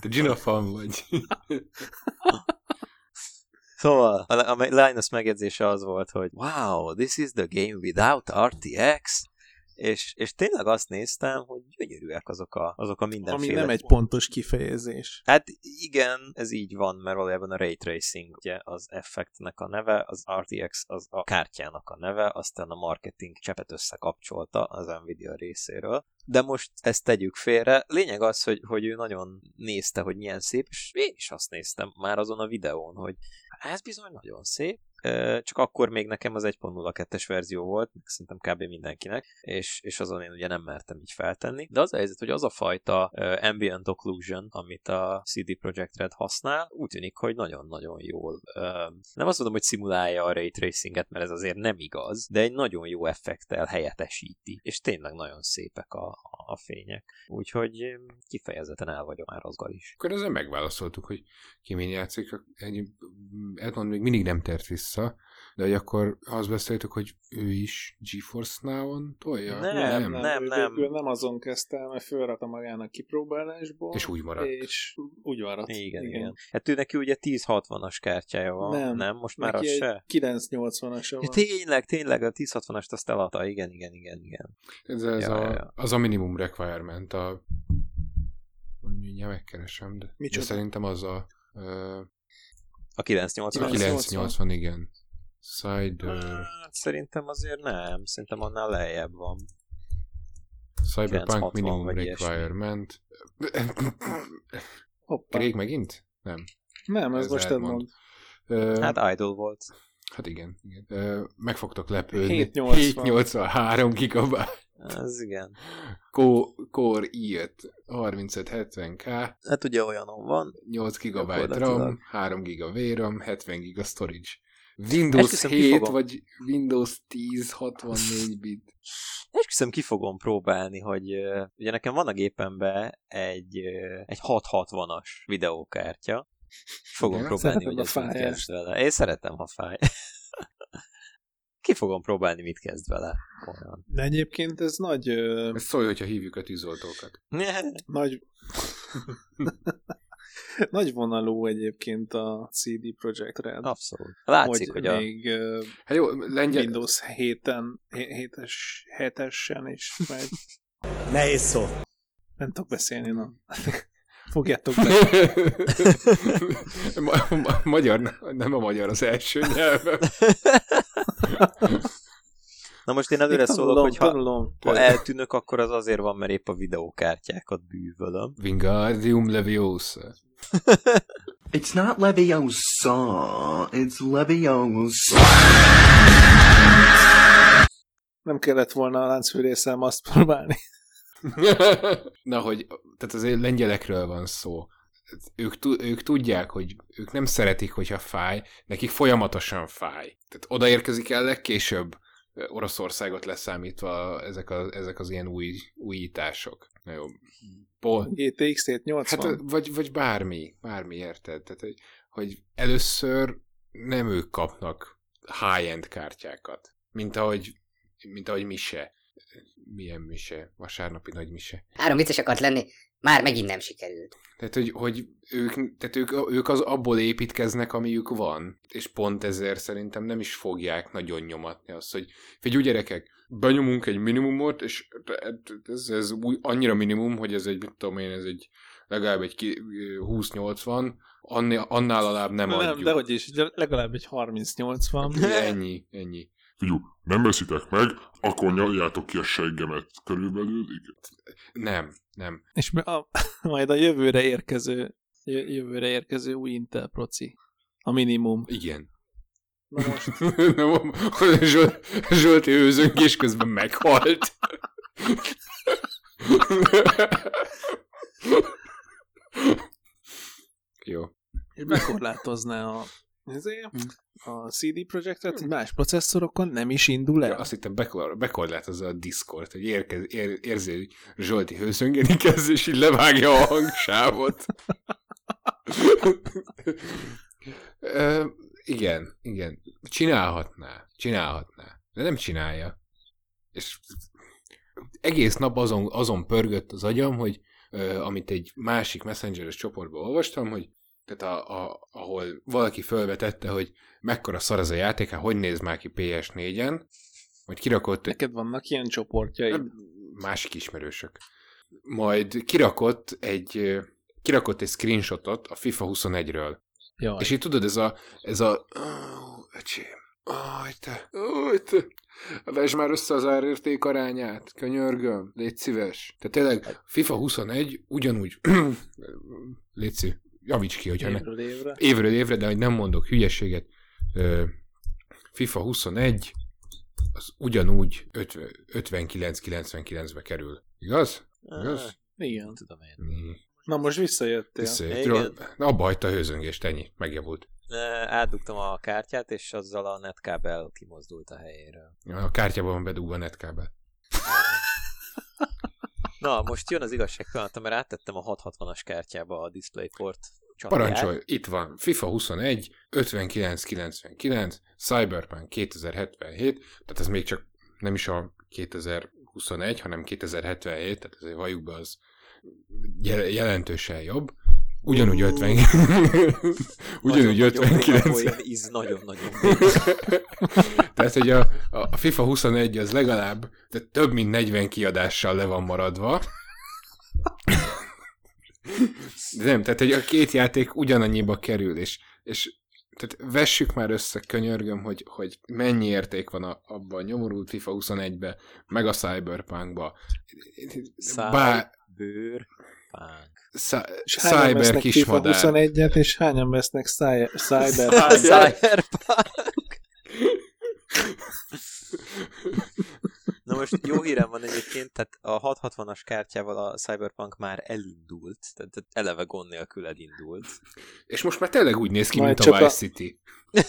Te Gina fan vagy. Szóval a, a Linus megjegyzése az volt, hogy wow, this is the game without RTX, és, és tényleg azt néztem, hogy gyönyörűek azok a, azok a mindenféle... Ami nem egy pontos kifejezés. Hát igen, ez így van, mert valójában a Ray Tracing ugye az effektnek a neve, az RTX az a kártyának a neve, aztán a marketing csepet összekapcsolta az Nvidia részéről. De most ezt tegyük félre. Lényeg az, hogy, hogy ő nagyon nézte, hogy milyen szép, és én is azt néztem már azon a videón, hogy ez bizony nagyon szép, csak akkor még nekem az 1.02-es verzió volt, meg szerintem kb. mindenkinek, és, és azon én ugye nem mertem így feltenni. De az a helyzet, hogy az a fajta ambient occlusion, amit a CD Projekt Red használ, úgy tűnik, hogy nagyon-nagyon jól. Nem azt mondom, hogy szimulálja a ray tracinget, mert ez azért nem igaz, de egy nagyon jó effektel helyettesíti, és tényleg nagyon szépek a, a fények. Úgyhogy kifejezetten el vagyok már azzal is. Akkor ezzel megválaszoltuk, hogy ki játszik. Egy, Edmond még mindig nem tért vissza, de hogy akkor azt beszéltük, hogy ő is GeForce Now-on tolja? Nem, nem, nem. nem, nem. Ő nem azon kezdte, mert fölrakta magának kipróbálásból. És úgy maradt. És úgy maradt. Igen, igen. igen. Hát ő neki ugye 1060-as kártyája van. Nem, nem most már az se? 980-as van. Ja, tényleg, tényleg, a 1060-ast azt eladta. Igen, igen, igen, igen. Ez, ez ja, a, ja. az a minimum requirement, a mindjárt megkeresem, de, de szerintem az a a 980. A 980, igen. Cider... Hát, szerintem azért nem. Szerintem annál lejjebb van. Cyberpunk minimum requirement. Greg megint? Nem. Nem, ez, ez most Edmond. Uh, hát idol volt. Hát igen, igen. Uh, meg fogtok lepődni. 780. 783 gigabyte. Ez igen. Core i5 3570K. Hát ugye olyanon van. 8 GB RAM, 3 GB VRAM, 70 GB storage. Windows Esküszöm, 7 vagy Windows 10 64 bit. Esküszöm ki fogom próbálni, hogy ugye nekem van a gépemben egy, egy 660-as videókártya. Fogom Igen, próbálni, hogy ez mit vele. Én szeretem, ha fáj. Ki fogom próbálni, mit kezd vele. Olyan. De egyébként ez nagy... Uh... Ez szólj, hogyha hívjuk a tűzoltókat. (laughs) nagy... (laughs) nagy vonalú egyébként a CD Projekt Red. Abszolút. Látszik, hogy, hogy a... még uh, hát jó, lengyel... Windows 7-en, 7-es, 7-esen is megy. (laughs) Nehéz szó. Nem tudok beszélni, na. Fogjátok be. ma- ma- magyar, nem a magyar az első nyelve. Na most én előre tanulom, szólok, hogy ha, tanulom. ha eltűnök, akkor az azért van, mert épp a videókártyákat bűvölöm. Wingardium Leviosa. It's not Leviosa, it's Leviosa. Nem kellett volna a láncfűrészem azt próbálni. (laughs) Na, hogy tehát azért lengyelekről van szó. Ők, ők tudják, hogy ők nem szeretik, hogyha fáj, nekik folyamatosan fáj. Tehát odaérkezik el legkésőbb Oroszországot leszámítva ezek, a, ezek az ilyen új újítások. Na jó. Pol... GTX 780? Hát, vagy, vagy bármi, bármi, érted? Tehát, hogy, hogy először nem ők kapnak high-end kártyákat. Mint ahogy, mint ahogy Mise. Milyen Mise? Vasárnapi nagy Mise. Három vicces akart lenni, már megint nem sikerült. Tehát, hogy, hogy ők, tehát ők, ők az abból építkeznek, amiük van, és pont ezért szerintem nem is fogják nagyon nyomatni azt, hogy figyelj gyerekek, benyomunk egy minimumot, és ez, ez új, annyira minimum, hogy ez egy, mit tudom én, ez egy legalább egy ki- 20-80, annál, annál alább nem Nem, adjuk. de hogy is, de legalább egy 30-80. Ennyi, ennyi. Figyú, nem veszitek meg, akkor nyaljátok ki a seggemet. Körülbelül, igen. Nem, nem. És mi a, (laughs) majd a jövőre érkező jö- jövőre érkező új Intel proci. A minimum. Igen. Na most. (laughs) Zsolt, Zsolti őzöngés közben meghalt. Jó. És bekorlátozná a, ezért, a CD projektet, hogy más processzorokon nem is indul el. Azt hittem bekor, bekorlátozza a Discord, hogy érkez, ér, érzi, hogy Zsolti hőzöngeni kezd, és így levágja a hangsávot. Ö, igen, igen. Csinálhatná. Csinálhatná. De nem csinálja. És egész nap azon, azon pörgött az agyam, hogy ö, amit egy másik messengeres csoportban olvastam, hogy tehát a, a, ahol valaki felvetette, hogy mekkora szar ez a játék, hát hogy néz már ki PS4-en, hogy kirakott... Neked vannak ilyen csoportjaid? Másik ismerősök. Majd kirakott egy, kirakott egy screenshotot a FIFA 21-ről. Jaj. És így tudod, ez a, ez a, ó, öcsém, Aj, te, aj, te. Vesd már össze az árérték arányát, könyörgöm, légy szíves. Tehát tényleg FIFA 21 ugyanúgy, (clears throat) légy szíves, javíts ki, hogyha Évről évre. Évről évre, de hogy nem mondok hülyeséget. FIFA 21 az ugyanúgy 59-99-be kerül. Igaz? Igaz? Igen. Tudom én. Na most visszajöttél. Visszajött. Na, abba hagyta a hőzöngést, ennyi. Megjavult. Átdugtam a kártyát, és azzal a netkábel kimozdult a helyéről. A kártyában van bedugva a netkábel. Na, most jön az igazság pillanata, mert áttettem a 660-as kártyába a DisplayPort csapját. Parancsolj, itt van. FIFA 21, 5999, Cyberpunk 2077, tehát ez még csak nem is a 2021, hanem 2077, tehát azért valljuk be az jel- jelentősen jobb. Ugyanúgy 50... (laughs) Ugyanúgy Nagyon-nagyon 59... poén, íz nagyon-nagyon (laughs) Tehát, hogy a, a FIFA 21 az legalább tehát több mint 40 kiadással le van maradva. De nem, tehát hogy a két játék ugyanannyiba kerül, és, és tehát vessük már össze, könyörgöm, hogy, hogy mennyi érték van a, abban a nyomorult FIFA 21-be, meg a Cyberpunkba. Bár, Bőr, pánk. Cy- És Cyber FIFA kismadár. 21-et, és hányan vesznek Cy- Cyber (laughs) Cyberpunk. Most jó hírem van egyébként, tehát a 660-as kártyával a Cyberpunk már elindult, tehát eleve gond nélkül elindult. És most már tényleg úgy néz ki, Majd mint a Vice a- City. (laughs)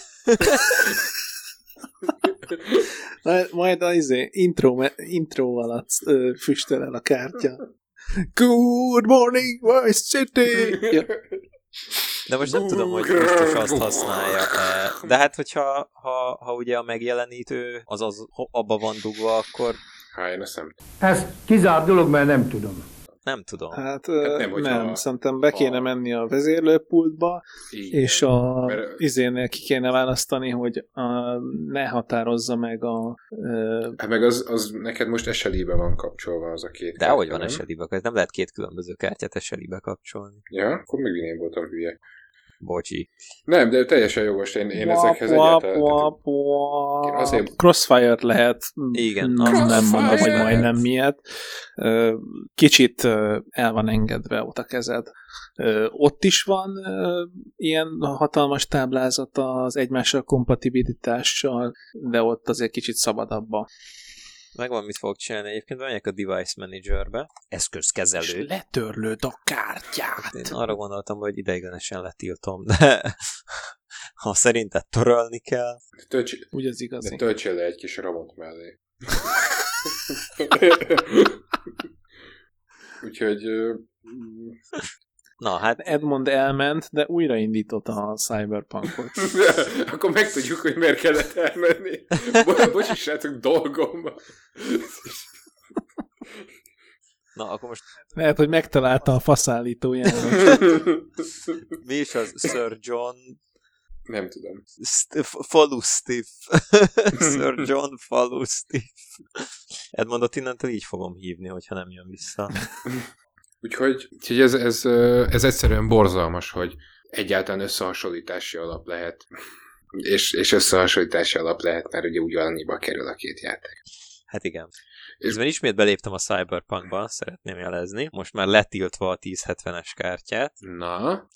Majd- Majd az izé, intro, intro alatt ö, füstöl el a kártya. Good morning, Vice City! (laughs) Ja. De most nem tudom, hogy biztos azt használja De hát, hogyha ha, ha ugye a megjelenítő az, az abba van dugva, akkor Hát én azt nem. Ez kizárt dolog, mert nem tudom. nem tudom. Hát, ö, nem, nem, a- szerintem be kéne menni a vezérlőpultba, Igen, és a mert- izénél ki kéne választani, hogy a, ne határozza meg a... Ö, Hát meg az, az neked most SLI-be van kapcsolva az a két De kártya, van nem? SLI-be, ez nem lehet két különböző kártyát SLI-be kapcsolni. Ja, akkor még én voltam hülye. Bocsi. Nem, de teljesen jogos, én, én ezekhez egyáltalán... azért- Crossfire-t lehet. Igen, nem, az nem mondom, hogy Crossfire. majdnem miért. Kicsit el van engedve ott a kezed. Ott is van ilyen hatalmas táblázat az egymással kompatibilitással, de ott azért kicsit szabadabban. Megvan, mit fogok csinálni. Egyébként bemegyek a Device Managerbe, eszközkezelő. letörlőd a kártyát. Én arra gondoltam, hogy ideiglenesen letiltom, de (laughs) ha szerinted törölni kell, Tölts, Úgy az de igazi. töltsél le egy kis ramot mellé. (laughs) Úgyhogy... Na, hát Edmond elment, de újraindította a Cyberpunkot. (laughs) Akkor megtudjuk, hogy miért kellett elmenni. Bo- Bocsássátok, dolgom. Na, akkor most Lehet, hogy megtalálta a faszállítóját. mi is az Sir John Nem tudom. St- Falustiff. (laughs) Sir John Falustiff. Edmondot innentől így fogom hívni, hogyha nem jön vissza. Úgyhogy, úgyhogy ez, ez, ez egyszerűen borzalmas, hogy egyáltalán összehasonlítási alap lehet. És, és összehasonlítási alap lehet, mert ugye ugyanannyiba kerül a két játék. Hát igen. Közben ismét beléptem a Cyberpunkba, szeretném jelezni. Most már letiltva a 1070-es kártyát. Na?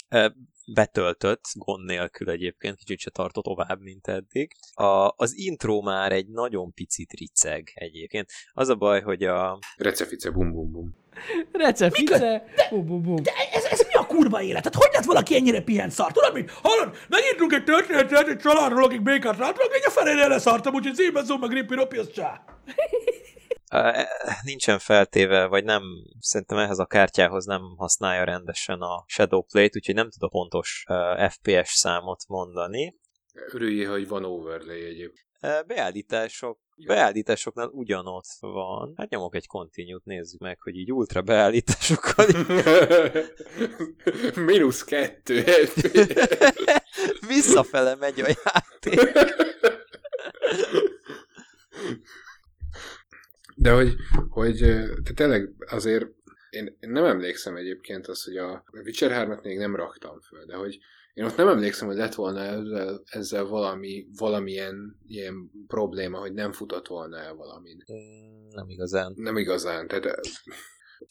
Betöltött, gond nélkül egyébként, kicsit se tartott tovább, mint eddig. A, az intro már egy nagyon picit riceg egyébként. Az a baj, hogy a... Recefice bum bum bum. Recefice, bum bum bum. De ez, ez mi a kurva élet? Tehát hogy lett valaki ennyire pihen szar? Tudod mit? Hallod? Megírtunk egy történetet egy családról, akik békát látnak, egy a felére leszartam, úgyhogy szépen szó meg Rippi Ropi, az csá. Nincsen feltéve, vagy nem, szerintem ehhez a kártyához nem használja rendesen a Shadowplay-t, úgyhogy nem tudok pontos uh, FPS számot mondani. Örüljél, hogy van overlay egyébként. Ö, Beállítások, beállításoknál ugyanott van. Hát nyomok egy continue nézzük meg, hogy így ultra beállításokkal (laughs) Minusz kettő. (laughs) visszafele megy a játék. De hogy, hogy te tényleg azért én, én nem emlékszem egyébként az, hogy a Witcher 3-at még nem raktam föl, de hogy én ott nem emlékszem, hogy lett volna ezzel, ezzel valami, valamilyen ilyen probléma, hogy nem futott volna el valamin. Nem igazán. Nem igazán. Tehát,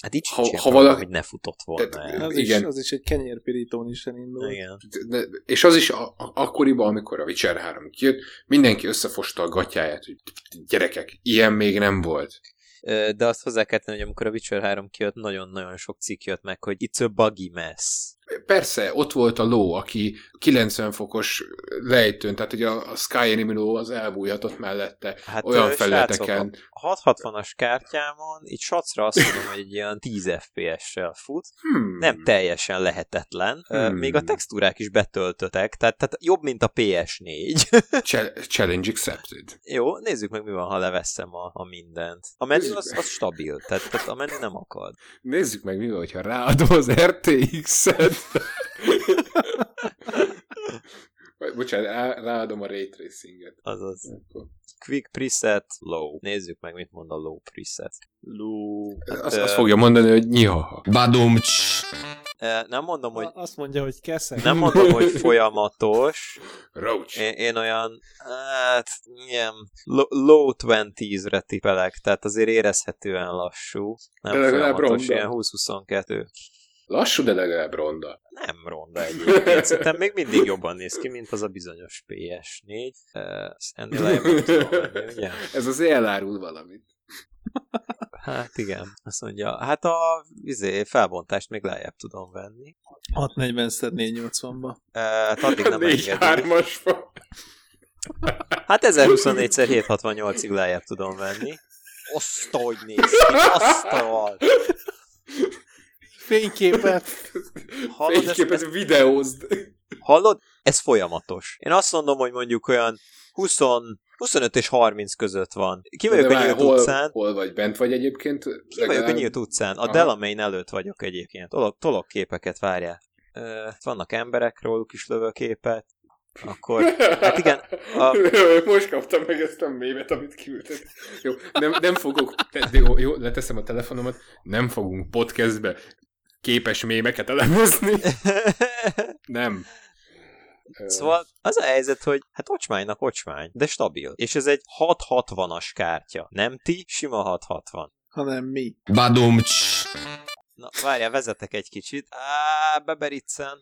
Hát így ha, ha valaki... hogy ne futott volna Tehát- el. Az, Igen. is, az is egy kenyérpirítón is elindul. Igen. De, és az is a, a, akkoriban, amikor a Witcher 3 kijött, mindenki összefosta a gatyáját, hogy gyerekek, ilyen még nem volt. De azt hozzá kell tenni, hogy amikor a Witcher 3 kijött, nagyon-nagyon sok cikk jött meg, hogy it's a buggy mess. Persze, ott volt a ló, aki 90 fokos lejtőn, tehát ugye a, a ló az elbújhatott mellette Hát olyan ö, felületeken. Srácok, a 660-as kártyámon, itt sacra azt mondom, hogy egy ilyen 10 FPS-sel fut. Hmm. Nem teljesen lehetetlen. Hmm. Még a textúrák is betöltöttek, tehát, tehát jobb, mint a PS4. (laughs) Chal- Challenge accepted. Jó, nézzük meg, mi van, ha leveszem a, a mindent. A menü az, az stabil, tehát, tehát a menü nem akad. Nézzük meg, mi van, hogyha ráadom az RTX-et. Bocsánat, rá, ráadom a Ray Tracinget. Azaz. Akkor. Quick preset, low. Nézzük meg, mit mond a low preset. Low. Azt, azt fogja mondani, hogy nyihaha. Badumcs. Ö, Nem mondom, hogy Azt mondja, hogy keszek. nem mondom, hogy (laughs) folyamatos. Roach. Én, én olyan, hát, ilyen lo- low 20-re tipelek, tehát azért érezhetően lassú. Nem De folyamatos, ilyen 20-22. Lassú, de legalább ronda. Nem ronda egyébként. Szerintem még mindig jobban néz ki, mint az a bizonyos PS4. Uh, ennél lejjebb menni, ugye? Ez azért elárul valamit. Hát igen. Azt mondja, hát a izé, felbontást még lejjebb tudom venni. 640 480-ba. Uh, hát addig nem engedi. Hát 1024x 768-ig lejjebb tudom venni. Azt, hogy néz ki, azt. Fényképet. Hallod, Fényképet ezt- videózd. Hallod? Ez folyamatos. Én azt mondom, hogy mondjuk olyan 20, 25 és 30 között van. Ki vagyok a nyílt hol, utcán. hol vagy? Bent vagy egyébként? Ki vagyok a nyílt utcán. A Aha. Delamain előtt vagyok egyébként. Tolok, tolok képeket, várjál. Ö, vannak emberek, róluk is lövök képet. Akkor, hát igen, a, (laughs) Most kaptam meg ezt a mémet, amit küldted. Jó, nem, nem fogok, jó, jó, leteszem a telefonomat, nem fogunk podcastbe képes mémeket elemezni. (laughs) Nem. Szóval az a helyzet, hogy hát ocsmánynak ocsmány, de stabil. És ez egy 660-as kártya. Nem ti, sima 660. Hanem mi. Badumcs. Na, várjál, vezetek egy kicsit. Á, bebericen.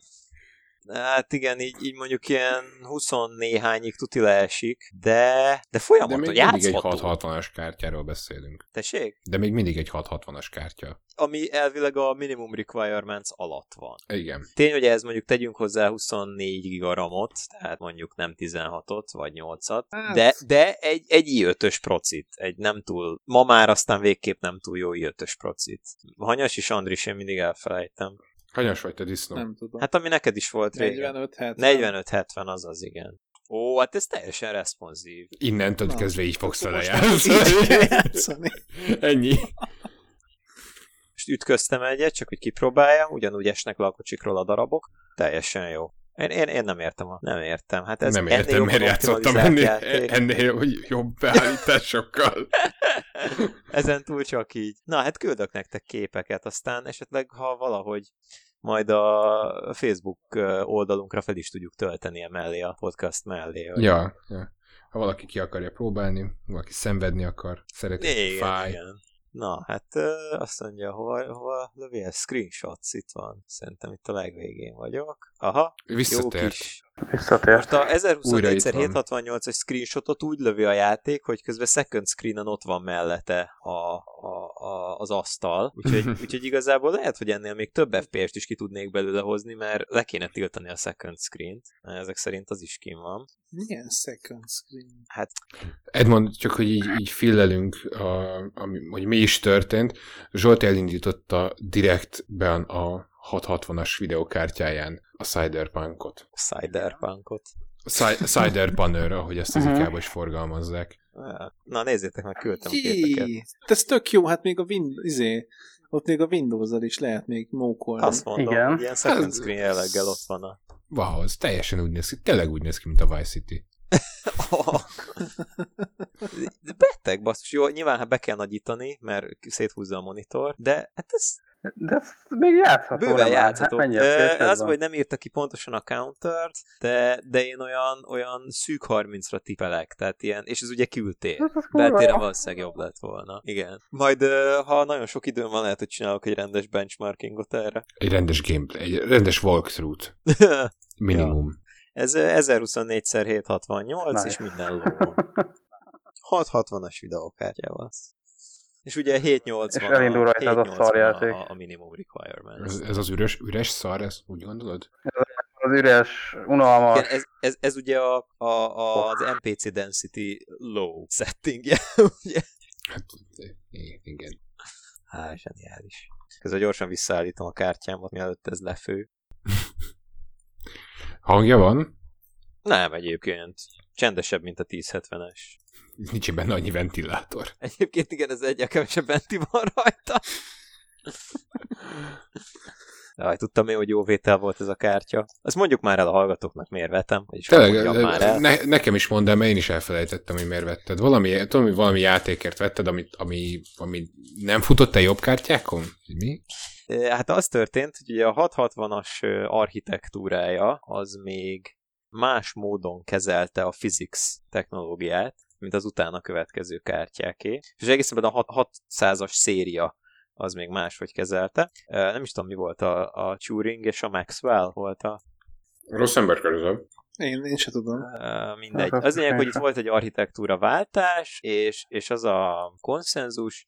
Hát igen, így, így mondjuk ilyen 20 néhányig tuti leesik, de, de De folyamatos, még mindig egy játszható. 660-as kártyáról beszélünk. Tessék? De még mindig egy 660-as kártya. Ami elvileg a minimum requirements alatt van. Igen. Tény, hogy ez mondjuk tegyünk hozzá 24 gigaramot, tehát mondjuk nem 16-ot vagy 8-at, Hát. de, de egy, egy i5-ös procit, egy nem túl, ma már aztán végképp nem túl jó i5-ös procit. Hanyas és Andris, én mindig elfelejtem. Hanyas vagy te disznó? Nem tudom. Hát ami neked is volt régen. 45-70. 45-70 az az, igen. Ó, hát ez teljesen responsív. Innentől Na. kezdve így fogsz vele (laughs) játszani. Ennyi. Most ütköztem egyet, csak hogy kipróbáljam, ugyanúgy esnek le a kocsikról a darabok. Teljesen jó. Én, én, én nem értem. A, nem értem. Hát ez nem ennél értem, mert játszottam ennél, játék. ennél jobb beállításokkal. (laughs) Ezen túl csak így. Na, hát küldök nektek képeket, aztán esetleg, ha valahogy majd a Facebook oldalunkra fel is tudjuk tölteni emellé a podcast mellé. Hogy... Ja, ja. Ha valaki ki akarja próbálni, valaki szenvedni akar, szereti, Igen, fáj. igen. Na, hát ö, azt mondja, hova, hova lövél? Screenshots itt van. Szerintem itt a legvégén vagyok. Aha, Visszatért. jó kis. Visszatért. Most a Újra itt 1024x768-as screenshotot úgy lövi a játék, hogy közben second screenen ott van mellette a, a, a, az asztal, úgyhogy, (laughs) úgyhogy igazából lehet, hogy ennél még több FPS-t is ki tudnék belőle hozni, mert le kéne tiltani a second screen-t. Ezek szerint az is kim van. Milyen second screen? Hát Edmond, csak hogy így, így fillelünk, a, ami, hogy mi is történt. Zsolt elindította direktben a 660-as videokártyáján a Cyberpunkot. Cyberpunkot. Cy- Cyberpunner, ahogy ezt az Mhm. ikába is forgalmazzák. Na nézzétek meg, küldtem a képeket. Jé, ez tök jó, hát még a Win- izé, ott még a windows is lehet még mókolni. Azt mondom, Igen. ilyen second screen jelleggel ott van a... Wow, ez teljesen úgy néz ki, tényleg úgy néz ki, mint a Vice City. (laughs) De beteg, basszus. Jó, nyilván hát be kell nagyítani, mert széthúzza a monitor, de hát ez De ez még játszható. bőven nem áll. játszható. Hát FPS az, hogy nem írta ki pontosan a countert, de, de én olyan, olyan szűk 30-ra tipelek, tehát ilyen, és ez ugye. Hát kurva Beltére valószínűleg jobb lett volna. Igen. Majd, ha nagyon sok időm van, lehet, hogy csinálok egy rendes benchmarkingot erre. Egy rendes gameplay, egy rendes walkthrough-t. (laughs) Minimum. Ez ö, 1024x768, Nice. és minden ló. 660-as (laughs) videókártyával. És ugye 780 És elindul rajta az a 780 szarjáték. a, a minimum requirement. Ez, ez az üres, üres szar, ez úgy gondolod? Az üres, unalmas. Igen, ez, ez, ez ugye a, a, a, az NPC density low settingje, (laughs) ugye? Hát, igen. Há, zseniális. Közben gyorsan visszaállítom a kártyámat, mielőtt ez lefő. Hangja van? Nem egyébként. Csendesebb, mint a 1070-es. Nincs benne annyi ventilátor. Egyébként igen, ez egyre kevesebb venti van rajta. Jaj, tudtam én, hogy jó vétel volt ez a kártya. Azt mondjuk már el a hallgatóknak, miért vetem, vagyis Tényleg, már el. ne, nekem is mondd el, mert én is elfelejtettem, hogy miért vetted. Valami, tudom, valami játékért vetted, amit, ami, ami nem futott el jobb kártyákon? Mi? Hát az történt, hogy ugye a 660-as ö, architektúrája az még más módon kezelte a physics technológiát, mint az utána következő kártyáké. És egészen a hat- 600-as széria az még máshogy kezelte. Nem is tudom, mi volt a, a Turing és a Maxwell volt a Rossz ember. Én, én se tudom. Mindegy. Az lényeg, hogy itt sem. volt egy architektúra váltás, és, és az a konszenzus,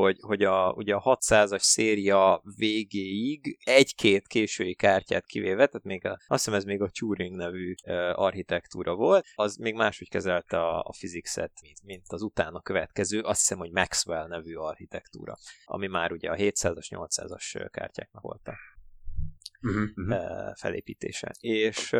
hogy, hogy a, ugye a 600-as széria végéig egy-két késői kártyát kivéve, tehát még a, azt hiszem ez még a Turing nevű uh, architektúra volt, az még máshogy kezelte a, a physics-et, mint, mint az utána következő, azt hiszem, hogy Maxwell nevű architektúra, ami már ugye a 700-as, 800-as kártyáknak volt a Uh-huh, uh, felépítése. És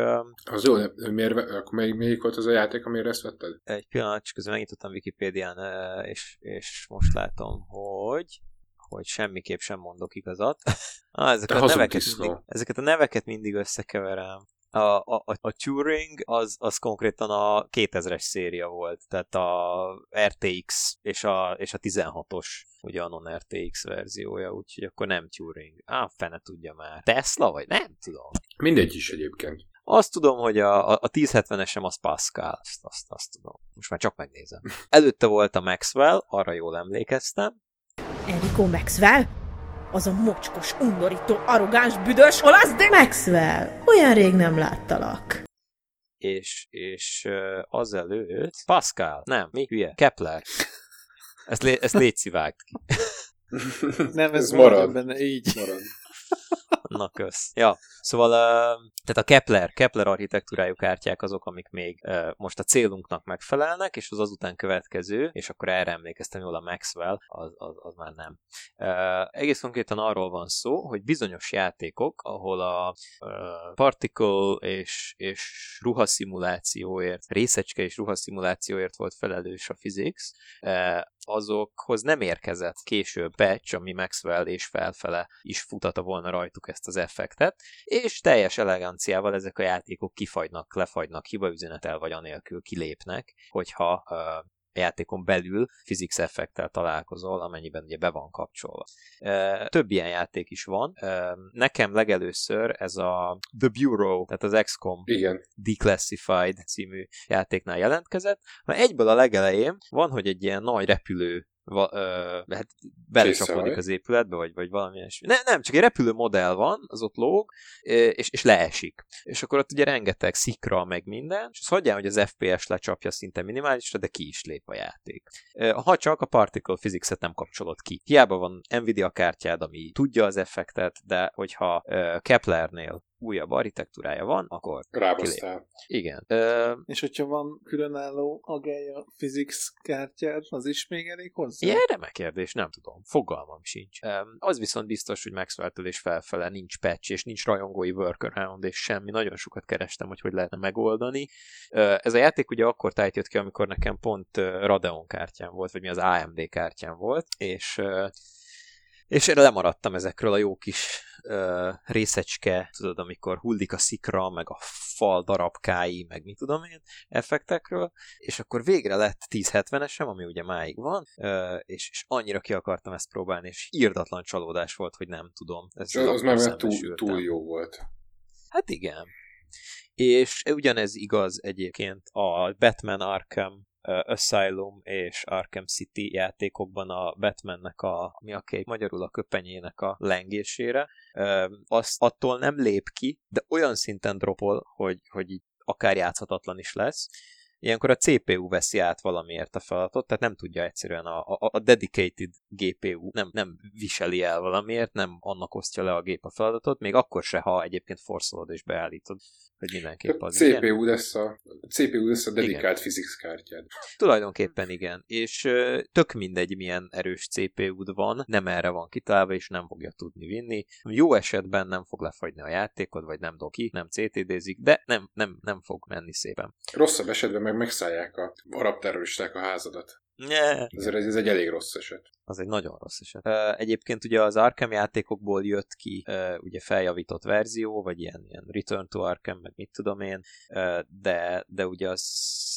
Az jó, de miért, akkor melyik, melyik volt az a játék, amire ezt vetted? egy pillanat, csak közben megnyitottam Wikipédián, és, és most látom, hogy hogy semmiképp sem mondok igazat. (laughs) ah, ezeket, a neveket mindig, ezeket a neveket mindig összekeverem. A, a, a, Turing az, az konkrétan a 2000-es széria volt, tehát a RTX és a, és a 16-os ugye a non-RTX verziója, úgyhogy akkor nem Turing. Á, fene tudja már. Tesla vagy? Nem tudom. Mindegy is egyébként. Azt tudom, hogy a, a, a 1070-esem az Pascal, azt, azt, azt tudom. Most már csak megnézem. Előtte volt a Maxwell, arra jól emlékeztem. Enrico Maxwell? Az a mocskos, undorító, arrogáns, büdös olasz, de... Maxwell, olyan rég nem láttalak. És, és azelőtt... Pascal, nem, mi hülye? Kepler. Ezt, lé, ezt légy szívágt ki. Nem, ez, Ez marad. marad. benne, így. Marad. Na kösz. Ja, szóval tehát a Kepler, Kepler architektúrájú kártyák azok, amik még most a célunknak megfelelnek, és az azután következő, és akkor erre emlékeztem jól a Maxwell, az, az, az már nem. Egész konkrétan arról van szó, hogy bizonyos játékok, ahol a particle és, és ruhaszimulációért, részecske és ruhaszimulációért volt felelős a physics, azokhoz nem érkezett később patch, ami Maxwell és felfele is futata volna rajtuk ezt az effektet, és teljes eleganciával ezek a játékok kifagynak, lefagynak, hibaüzenetel vagy anélkül kilépnek, hogyha uh, játékon belül physics effektel találkozol, amennyiben ugye be van kapcsolva. Több ilyen játék is van. Nekem legelőször ez a The Bureau, tehát az XCOM Igen. Declassified című játéknál jelentkezett, mert egyből a legelején van, hogy egy ilyen nagy repülő va, ö, hát belecsapódik az épületbe, vagy, vagy valami ilyesmi. Ne, nem, csak egy repülő modell van, az ott lóg, és, és leesik. És akkor ott ugye rengeteg szikra, meg minden, és azt hagyjál, hogy az FPS lecsapja szinte minimálisra, de ki is lép a játék. Ha csak a particle physics-et nem kapcsolod ki. Hiába van Nvidia kártyád, ami tudja az effektet, de hogyha Keplernél újabb architektúrája van, akkor Rábasztál. Igen. Ö... És hogyha van különálló Agaya Physics kártyád, az is még elég hozzá? Ilyen remek kérdés, nem tudom. Fogalmam sincs. Ö, az viszont biztos, hogy Maxwell-től és felfele nincs patch, és nincs rajongói workaround, és semmi. Nagyon sokat kerestem, hogy hogy lehetne megoldani. Ö, ez a játék ugye akkor tájt jött ki, amikor nekem pont Radeon kártyám volt, vagy mi az AMD kártyám volt, és és én lemaradtam ezekről a jó kis uh, részecske, tudod, amikor hullik a szikra, meg a fal darabkái, meg mit tudom én, effektekről, és akkor végre lett 1070-esem, ami ugye máig van, uh, és, és annyira ki akartam ezt próbálni, és írdatlan csalódás volt, hogy nem tudom. Ez az, már túl, túl jó volt. Hát igen. És ugyanez igaz egyébként a Batman Arkham Asylum és Arkham City játékokban a Batmannek a, mi a kép, magyarul a köpenyének a lengésére, az attól nem lép ki, de olyan szinten dropol, hogy, hogy így akár játszhatatlan is lesz. Ilyenkor a CPU veszi át valamiért a feladatot, tehát nem tudja egyszerűen a, a, a dedicated GPU nem, nem viseli el valamiért, nem annak osztja le a gép a feladatot, még akkor se, ha egyébként forszolod és beállítod hogy mindenképp az. CPU igen. lesz a, CPU lesz a dedikált igen. physics kártyád. Tulajdonképpen igen, és tök mindegy, milyen erős CPU-d van, nem erre van kitalálva, és nem fogja tudni vinni. Jó esetben nem fog lefagyni a játékod, vagy nem doki, nem CTD-zik, de nem, nem, nem fog menni szépen. Rosszabb esetben meg megszállják a arab terroristák a házadat. Ne. Ezért ez egy elég rossz eset. Az egy nagyon rossz eset. Egyébként ugye az Arkham játékokból jött ki ugye feljavított verzió, vagy ilyen, ilyen Return to Arkham, meg mit tudom én, de, de ugye az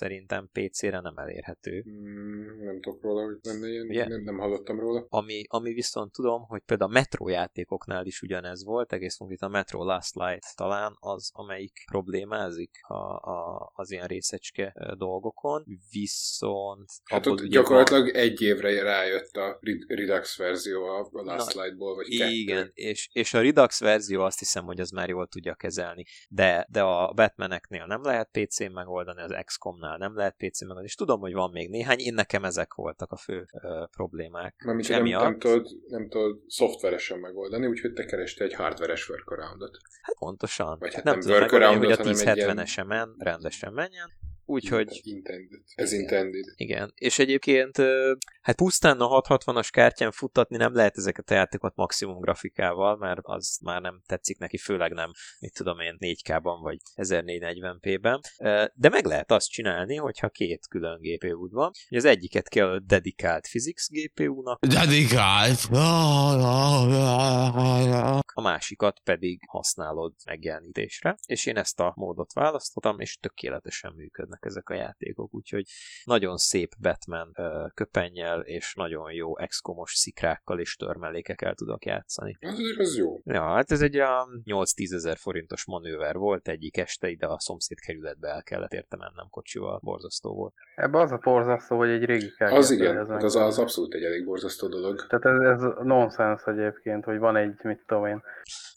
szerintem PC-re nem elérhető. Mm, nem tudok róla, hogy lenne ilyen, ugye? nem, nem hallottam róla. Ami, ami viszont tudom, hogy például a Metro játékoknál is ugyanez volt, egész konkrétan a Metro Last Light talán az, amelyik problémázik a, a, az ilyen részecske dolgokon, viszont hát ott gyakorlatilag van... egy évre rájött a Redux verzió a Last Light-ból, vagy Igen, kettő. és, és a Redux verzió azt hiszem, hogy az már jól tudja kezelni, de, de a Batmaneknél nem lehet PC-n megoldani, az XCOM-nál nem lehet PC-n megoldani, és tudom, hogy van még néhány, én nekem ezek voltak a fő ö, problémák. Mármint, nem, nem, tudod, nem tudod szoftveresen megoldani, úgyhogy te kerestél egy hardveres workaroundot. Hát pontosan. Vagy hát nem, nem tudom megoldani, hogy a 1070-esen ilyen... rendesen menjen, Úgyhogy... Intended. Ez intended. Igen. És egyébként hát pusztán a 660-as kártyán futtatni nem lehet ezeket a játékokat maximum grafikával, mert az már nem tetszik neki, főleg nem, mit tudom én, 4K-ban vagy 1440p-ben. De meg lehet azt csinálni, hogyha két külön GPU-d van, hogy az egyiket kell dedikált physics GPU-nak. Dedikált! A másikat pedig használod megjelenítésre, és én ezt a módot választottam, és tökéletesen működnek ezek a játékok, úgyhogy nagyon szép Batman ö, köpennyel, és nagyon jó exkomos szikrákkal és törmelékekkel tudok játszani. Azért az jó. Ja, hát ez egy a 8-10 ezer forintos manőver volt egyik este, ide a szomszéd kerületbe el kellett érte mennem kocsival, borzasztó volt. Ebben az a borzasztó, hogy egy régi kártya. Az igen, ez az, az abszolút egy elég borzasztó dolog. Tehát ez, ez nonsens egyébként, hogy van egy, mit tudom én,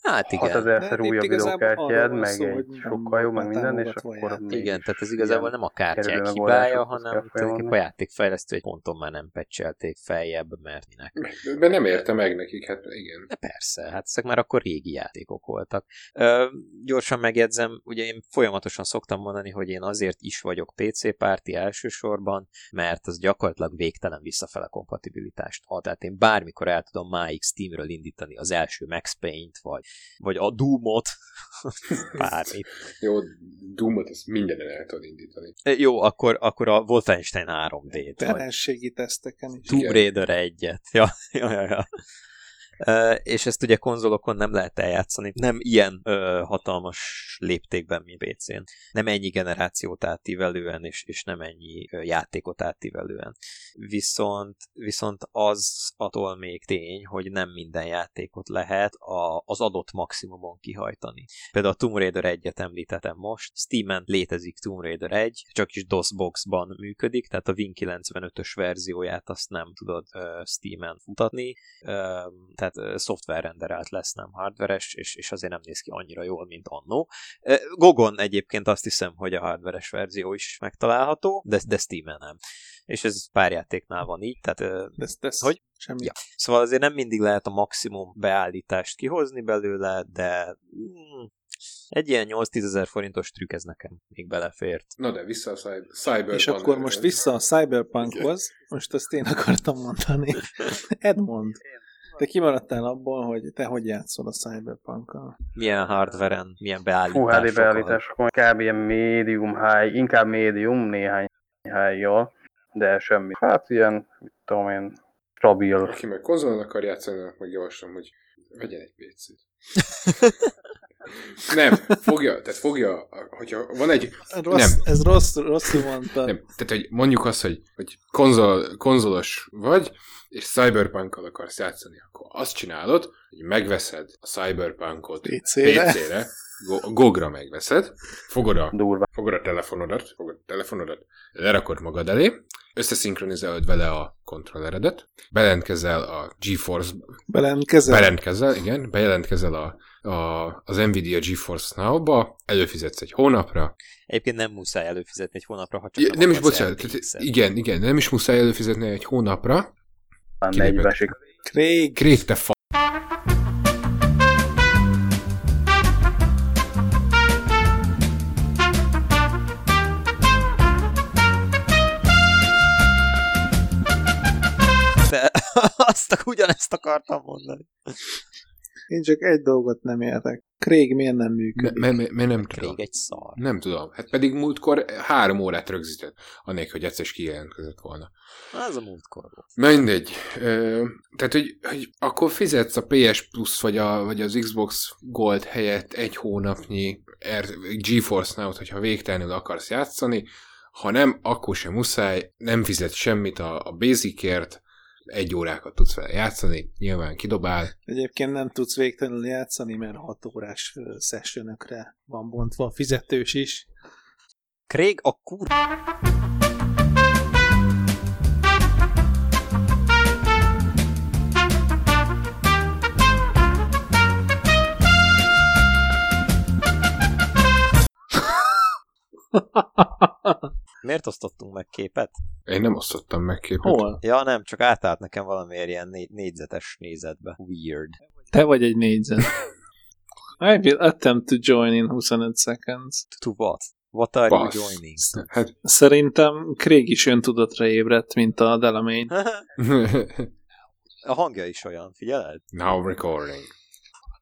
Hát igen. 6000-szer újabb videókártyád, meg szó, egy sokkal jó, meg minden, és akkor... Igen, tehát ez igazából nem a kártyák Kerülő hibája, hanem tulajdonképpen a játékfejlesztő egy ponton már nem pecselték feljebb, mert minek. Mert nem érte meg nekik, hát igen. De persze, hát ezek már akkor régi játékok voltak. Ö, gyorsan megjegyzem, ugye én folyamatosan szoktam mondani, hogy én azért is vagyok PC párti elsősorban, mert az gyakorlatilag végtelen visszafele kompatibilitást ad. Tehát én bármikor el tudom máig Steamről indítani az első Max Paint, vagy, vagy a Doom-ot, (laughs) bármit. Jó, Doom-ot ezt mindenen el tudod indítani. Ö, Jó, akkor, akkor a Wolfenstein 3D-t, vagy Telenségi teszteken is. Tomb Raider egyet. Ja, (laughs) ja, ja, ja. És ezt ugye konzolokon nem lehet eljátszani, nem ilyen hatalmas léptékben, mint PC-n. Nem ennyi generációt átívelően, és, és nem ennyi játékot átívelően. Viszont, viszont az attól még tény, hogy nem minden játékot lehet a, az adott maximumon kihajtani. Például a Tomb Raider 1-et említettem most, Steam-en létezik Tomb Raider 1, csak is DOS-boxban működik, tehát a Win95-ös verzióját azt nem tudod uh, Steam-en futatni, uh, tehát szoftverrenderált lesz, nem hardveres, és, és azért nem néz ki annyira jól, mint annó. Gogon egyébként azt hiszem, hogy a hardveres verzió is megtalálható, de, de Steam-en nem. És ez pár játéknál van így, tehát... De, de hogy? Semmi. Ja. Szóval azért nem mindig lehet a maximum beállítást kihozni belőle, de mm, egy ilyen 8-10 ezer forintos trükk ez nekem még belefért. Na de vissza a cyber, cyber És akkor most vissza a Cyberpunkhoz, most azt én akartam mondani. (laughs) Edmond, te kimaradtál abból, hogy te hogy játszol a Cyberpunkkal? Milyen hardveren, milyen Full beállításokkal. HD beállításokon, kb. ilyen medium high, inkább medium néhány high de semmi. Hát ilyen, mit tudom én, stabil. Aki meg konzolon akar játszani, meg javaslom, hogy vegyen egy PC-t. (laughs) nem, fogja, tehát fogja, hogyha van egy... Rossz, nem, Ez rossz, rosszul mondtad. nem, tehát hogy mondjuk azt, hogy, hogy konzol, konzolos vagy, és Cyberpunkkal akarsz játszani, akkor azt csinálod, hogy megveszed a Cyberpunkot PC-re. PC-re Go- Gogra megveszed, fogod a, Durva. fogod a telefonodat, fogod a telefonodat, lerakod magad elé, összeszinkronizálod vele a kontrolleredet, belentkezel a GeForce Belentkezel? Belentkezel, igen, bejelentkezel a, a, az Nvidia GeForce Now-ba, előfizetsz egy hónapra. Egyébként nem muszáj előfizetni egy hónapra, ha csak Ja, nem, nem is, bocsánat, igen, igen, nem is muszáj előfizetni egy hónapra. Már Kilépek. negyvesik. Craig. Craig, te fa... (laughs) Azt ugyanezt akartam mondani. Én csak egy dolgot nem értek. Craig miért nem működik? Mert me, me, nem tudom. Craig egy szar. Nem tudom. Hát pedig múltkor három órát rögzített, annék, hogy egyszer is kijelentkezett volna. Az a múltkor volt. Mindegy. Ö, tehát, hogy, hogy akkor fizetsz a PS Plus vagy, a, vagy az Xbox Gold helyett egy hónapnyi R- GeForce Now-t, hogyha végtelenül akarsz játszani, ha nem, akkor sem muszáj, nem fizet semmit a, a Basicért, egy órákat tudsz vele játszani, nyilván kidobál. Egyébként nem tudsz végtelenül játszani, mert 6 órás sessionökre van bontva a fizetős is. Craig a kur... (laughs) Miért osztottunk meg képet? Én nem osztottam meg képet. Hol? Ja, nem, csak átállt nekem valamiért ilyen négy, négyzetes nézetbe. Weird. Te vagy egy négyzet. (laughs) I will attempt to join in 25 seconds. To what? What are you Bassz. joining? (laughs) Hát, Szerintem Craig is öntudatra ébredt, mint a Delamain. (laughs) A hangja is olyan, figyeled? now recording.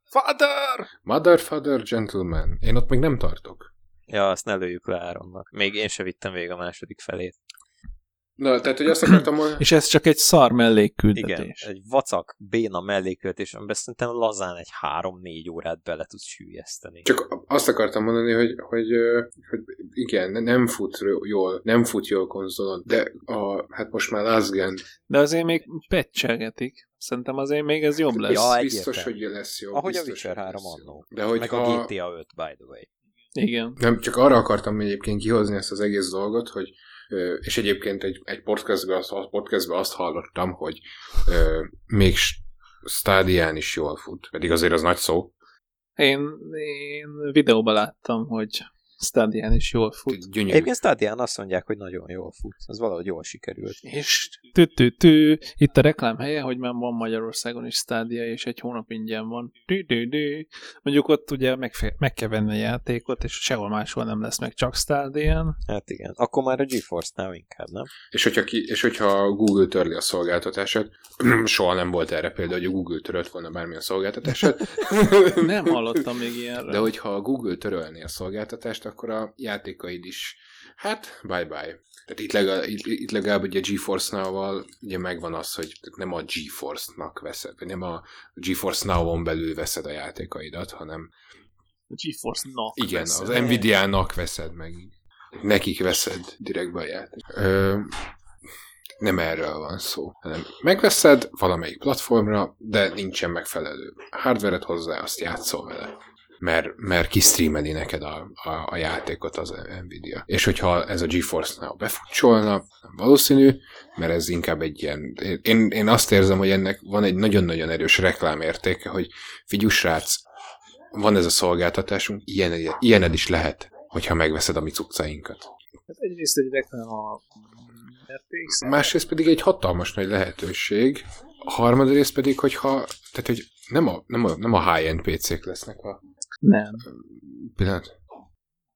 Father! Mother, father, gentleman. Én ott még nem tartok. Ja, azt ne lőjük le Áronnak. Még én se vittem végig a második felét. Na, tehát, hogy azt akartam mondani, És ez csak egy szar Igen, mellékküldetés. egy vacak, béna melléköltés, amiben szerintem lazán egy három-négy órát bele tudsz sűjeszteni. Csak azt akartam mondani, hogy, hogy, hogy igen, nem fut jól, nem fut jól konzolon, de a, hát most már Last Gun De azért még pecselgetik. Szerintem azért még ez jobb lesz. Ja, biztos, hogy lesz jó. Ahogy a biztos, Witcher hogy 3 lesz jó. annó. De hogy Meg ha, a GTA 5, by the way. Igen. Nem, csak arra akartam egyébként kihozni ezt az egész dolgot, hogy és egyébként egy, egy podcastben azt, podcastben azt hallottam, hogy ö, még stádián is jól fut, pedig azért az nagy szó. Én, én videóban láttam, hogy Stadián is jól fut. Gyönyörű. Egyébként Stadián azt mondják, hogy nagyon jól fut. Az valahogy jól sikerült. És tü tü tü itt a reklám helye, hogy már van Magyarországon is Stadia, és egy hónap ingyen van. Tü tü tü. Mondjuk ott ugye meg, meg kell venni a játékot, és sehol máshol nem lesz meg, csak Stadián. Hát igen. Akkor már a GeForce-nál inkább, nem? És hogyha, ki, és hogyha Google törli a szolgáltatását, (clears throat) soha nem volt erre példa, hogy a Google törölt volna bármilyen szolgáltatását. nem hallottam még ilyenre. De hogyha a Google törölni a szolgáltatást, akkor a játékaid is, hát bye-bye. Tehát itt legalább, itt, itt legalább ugye a GeForce Now-val ugye megvan az, hogy nem a GeForce-nak veszed, vagy nem a GeForce Now-on belül veszed a játékaidat, hanem a GeForce-nak Igen, veszed. az Nvidia-nak veszed meg. Nekik veszed direktbe a játék. Ö, nem erről van szó, hanem megveszed valamelyik platformra, de nincsen megfelelő hardware hozzá, azt játszol vele. Mert, mert kistreameli neked a, a, a játékot az Nvidia. És hogyha ez a GeForce Now befutcsolna, valószínű, mert ez inkább egy ilyen... Én, én azt érzem, hogy ennek van egy nagyon-nagyon erős reklámértéke, hogy figyelj srác, van ez a szolgáltatásunk, ilyened, ilyened is lehet, hogyha megveszed a mi cuccainkat. Hát egyrészt egy reklám a RTX. Másrészt pedig egy hatalmas nagy lehetőség, a harmadrészt pedig, hogyha, tehát hogy nem a, nem a, nem a high-end PC-k lesznek a... Nem. Pillanat.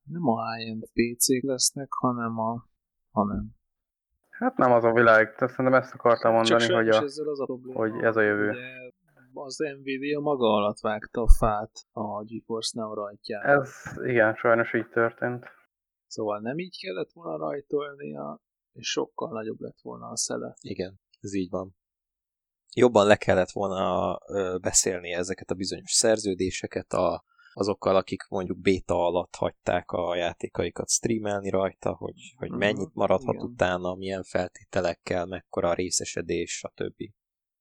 Nem a high-end PC-k lesznek, hanem a... hanem. Hát nem az a világ, tehát szerintem ezt akartam mondani, Csak hogy, a, ezzel az a probléma, hogy ez a jövő. Ugye az Nvidia maga alatt vágta a fát a GeForce Now rajtjára. Ez igen, sajnos így történt. Szóval nem így kellett volna rajtolnia, és sokkal nagyobb lett volna a szele. Igen, ez így van. Jobban le kellett volna beszélni ezeket a bizonyos szerződéseket a, azokkal, akik mondjuk béta alatt hagyták a játékaikat streamelni rajta, hogy, hogy mennyit maradhat igen. utána, milyen feltételekkel, mekkora a részesedés, stb.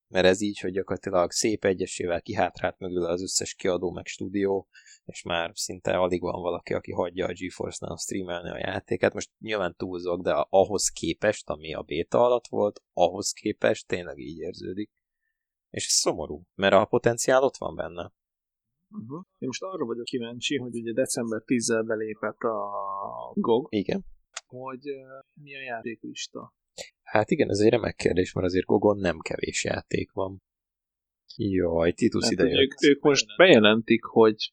Mert ez így, hogy gyakorlatilag szép egyesével kihátrált mögül az összes kiadó meg stúdió, és már szinte alig van valaki, aki hagyja a GeForce-nál streamelni a játéket. Most nyilván túlzok, de ahhoz képest, ami a béta alatt volt, ahhoz képest tényleg így érződik. És ez szomorú, mert a potenciál ott van benne. Uh-huh. Én most arra vagyok kíváncsi, hogy ugye december 10-zel belépett a GOG, Igen. hogy mi a játéklista. Hát igen, ez egy remek kérdés, mert azért Gogon nem kevés játék van. Jaj, Titus Hát, ide hogy ők, ők most bejelentik, hogy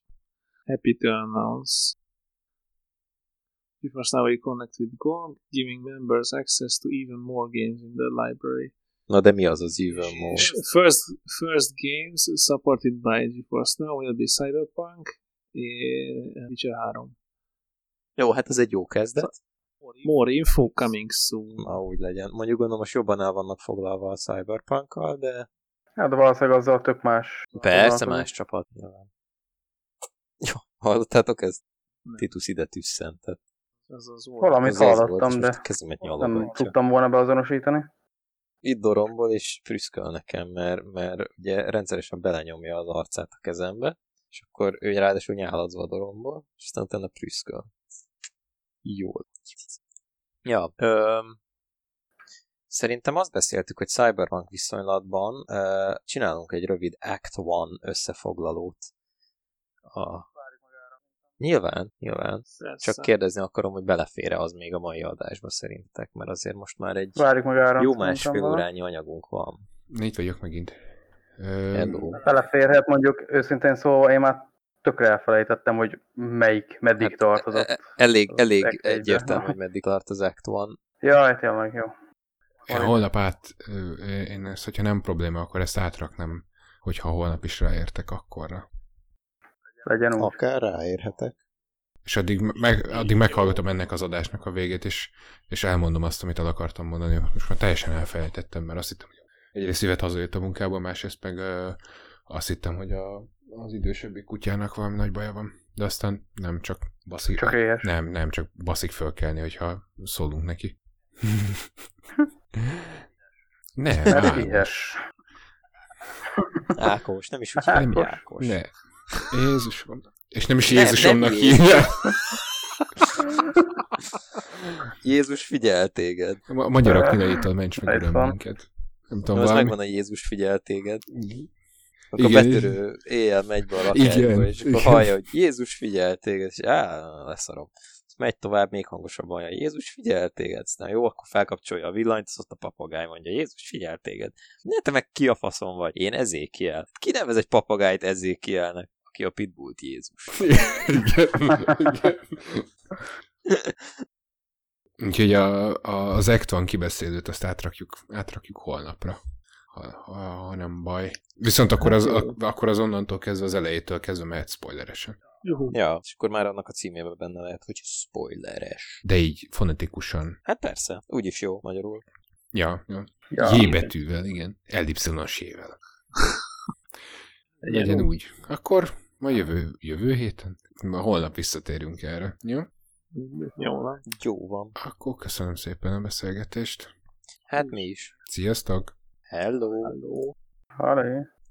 happy to announce GeForce Now will connect with GOG, giving members access to even more games in the library. Na de mi az az even more? First, first games supported by GeForce Now will be Cyberpunk és Witcher 3. Jó, hát ez egy jó kezdet. More info coming soon. Na, úgy legyen. Mondjuk gondolom, most jobban el vannak foglalva a Cyberpunkkal, de Hát de valószínűleg azzal tök más. persze más csapat nyilván. Jó, hallottátok ezt? Titus ide tüsszentett. Ez az volt. Valamit Az az volt, hallottam, de most a kezemet nem tudtam volna beazonosítani. Itt dorombol, és prüszköl nekem, mert, mert ugye rendszeresen belenyomja az arcát a kezembe, és akkor ő ráadásul nyáladzva dorombol, és aztán utána prüszköl. Jó. Ja, öm, szerintem azt beszéltük, hogy Cyberpunk viszonylatban ö, csinálunk egy rövid Act One összefoglalót. A... Nyilván, nyilván. Persze. Csak kérdezni akarom, hogy belefér az még a mai adásba szerintek, mert azért most már egy Várjuk meg jó másfél órányi anyagunk van. Itt vagyok megint. Hello. Beleférhet mondjuk, őszintén szóval én már tökre elfelejtettem, hogy melyik, meddig tartozott. E- Elég, az elég egybe. egyértelmű, hogy meddig tart az Act One. Jaj, tényleg jó. Én holnap át, én ezt, hogyha nem probléma, akkor ezt átraknám, hogyha holnap is ráértek akkorra. Legyen úgy. Akár ráérhetek. És addig, meg, addig meghallgatom ennek az adásnak a végét, és, és elmondom azt, amit el akartam mondani. Most már teljesen elfelejtettem, mert azt hittem, hogy egyrészt szívet hazajött a munkából, másrészt meg ö, azt hittem, hogy a, az idősebbi kutyának valami nagy baja van. De aztán nem csak baszik. Csak éhes. Nem, nem, csak baszik fölkelni, hogyha szólunk neki. (laughs) nem, Mert Ákos. Ákos, nem is úgy Nem, hívják, hogy Ákos. ne. Jézusom. És nem is Jézusomnak nem hívják. Jézus figyel téged. A magyarok nyilaitól ments meg Itt uram minket. Nem No, tudom, az valami... megvan a Jézus figyel téged. Akkor Igen. betörő éjjel megy be a lakásba, és akkor igen. hallja, hogy Jézus figyel téged, és á, leszarom. megy tovább, még hangosabban mondja, Jézus figyel téged. Na jó, akkor felkapcsolja a villanyt, az ott a papagáj mondja, Jézus figyel téged. Ne te meg ki a faszon vagy? Én Ezékiel. Ki nevez egy papagájt Ezékielnek? Aki a pitbullt Jézus. (laughs) Úgyhogy a, a, az Act One kibeszélőt azt átrakjuk, átrakjuk holnapra, ha, ha, ha nem baj. Viszont akkor az, a, akkor az onnantól kezdve az elejétől kezdve mehet spoileresen. Juhu. Ja, és akkor már annak a címében benne lehet, hogy spoileres. De így fonetikusan. Hát persze, úgyis jó magyarul. Ja, ja. Ja. J betűvel, igen. Ellipszilosével. Legyen úgy. Akkor ma jövő, jövő héten? Ma holnap visszatérünk erre. Jó? Jó van. Jó van. Akkor köszönöm szépen a beszélgetést. Hát mi is. Sziasztok! Hello! Hello! Hallé.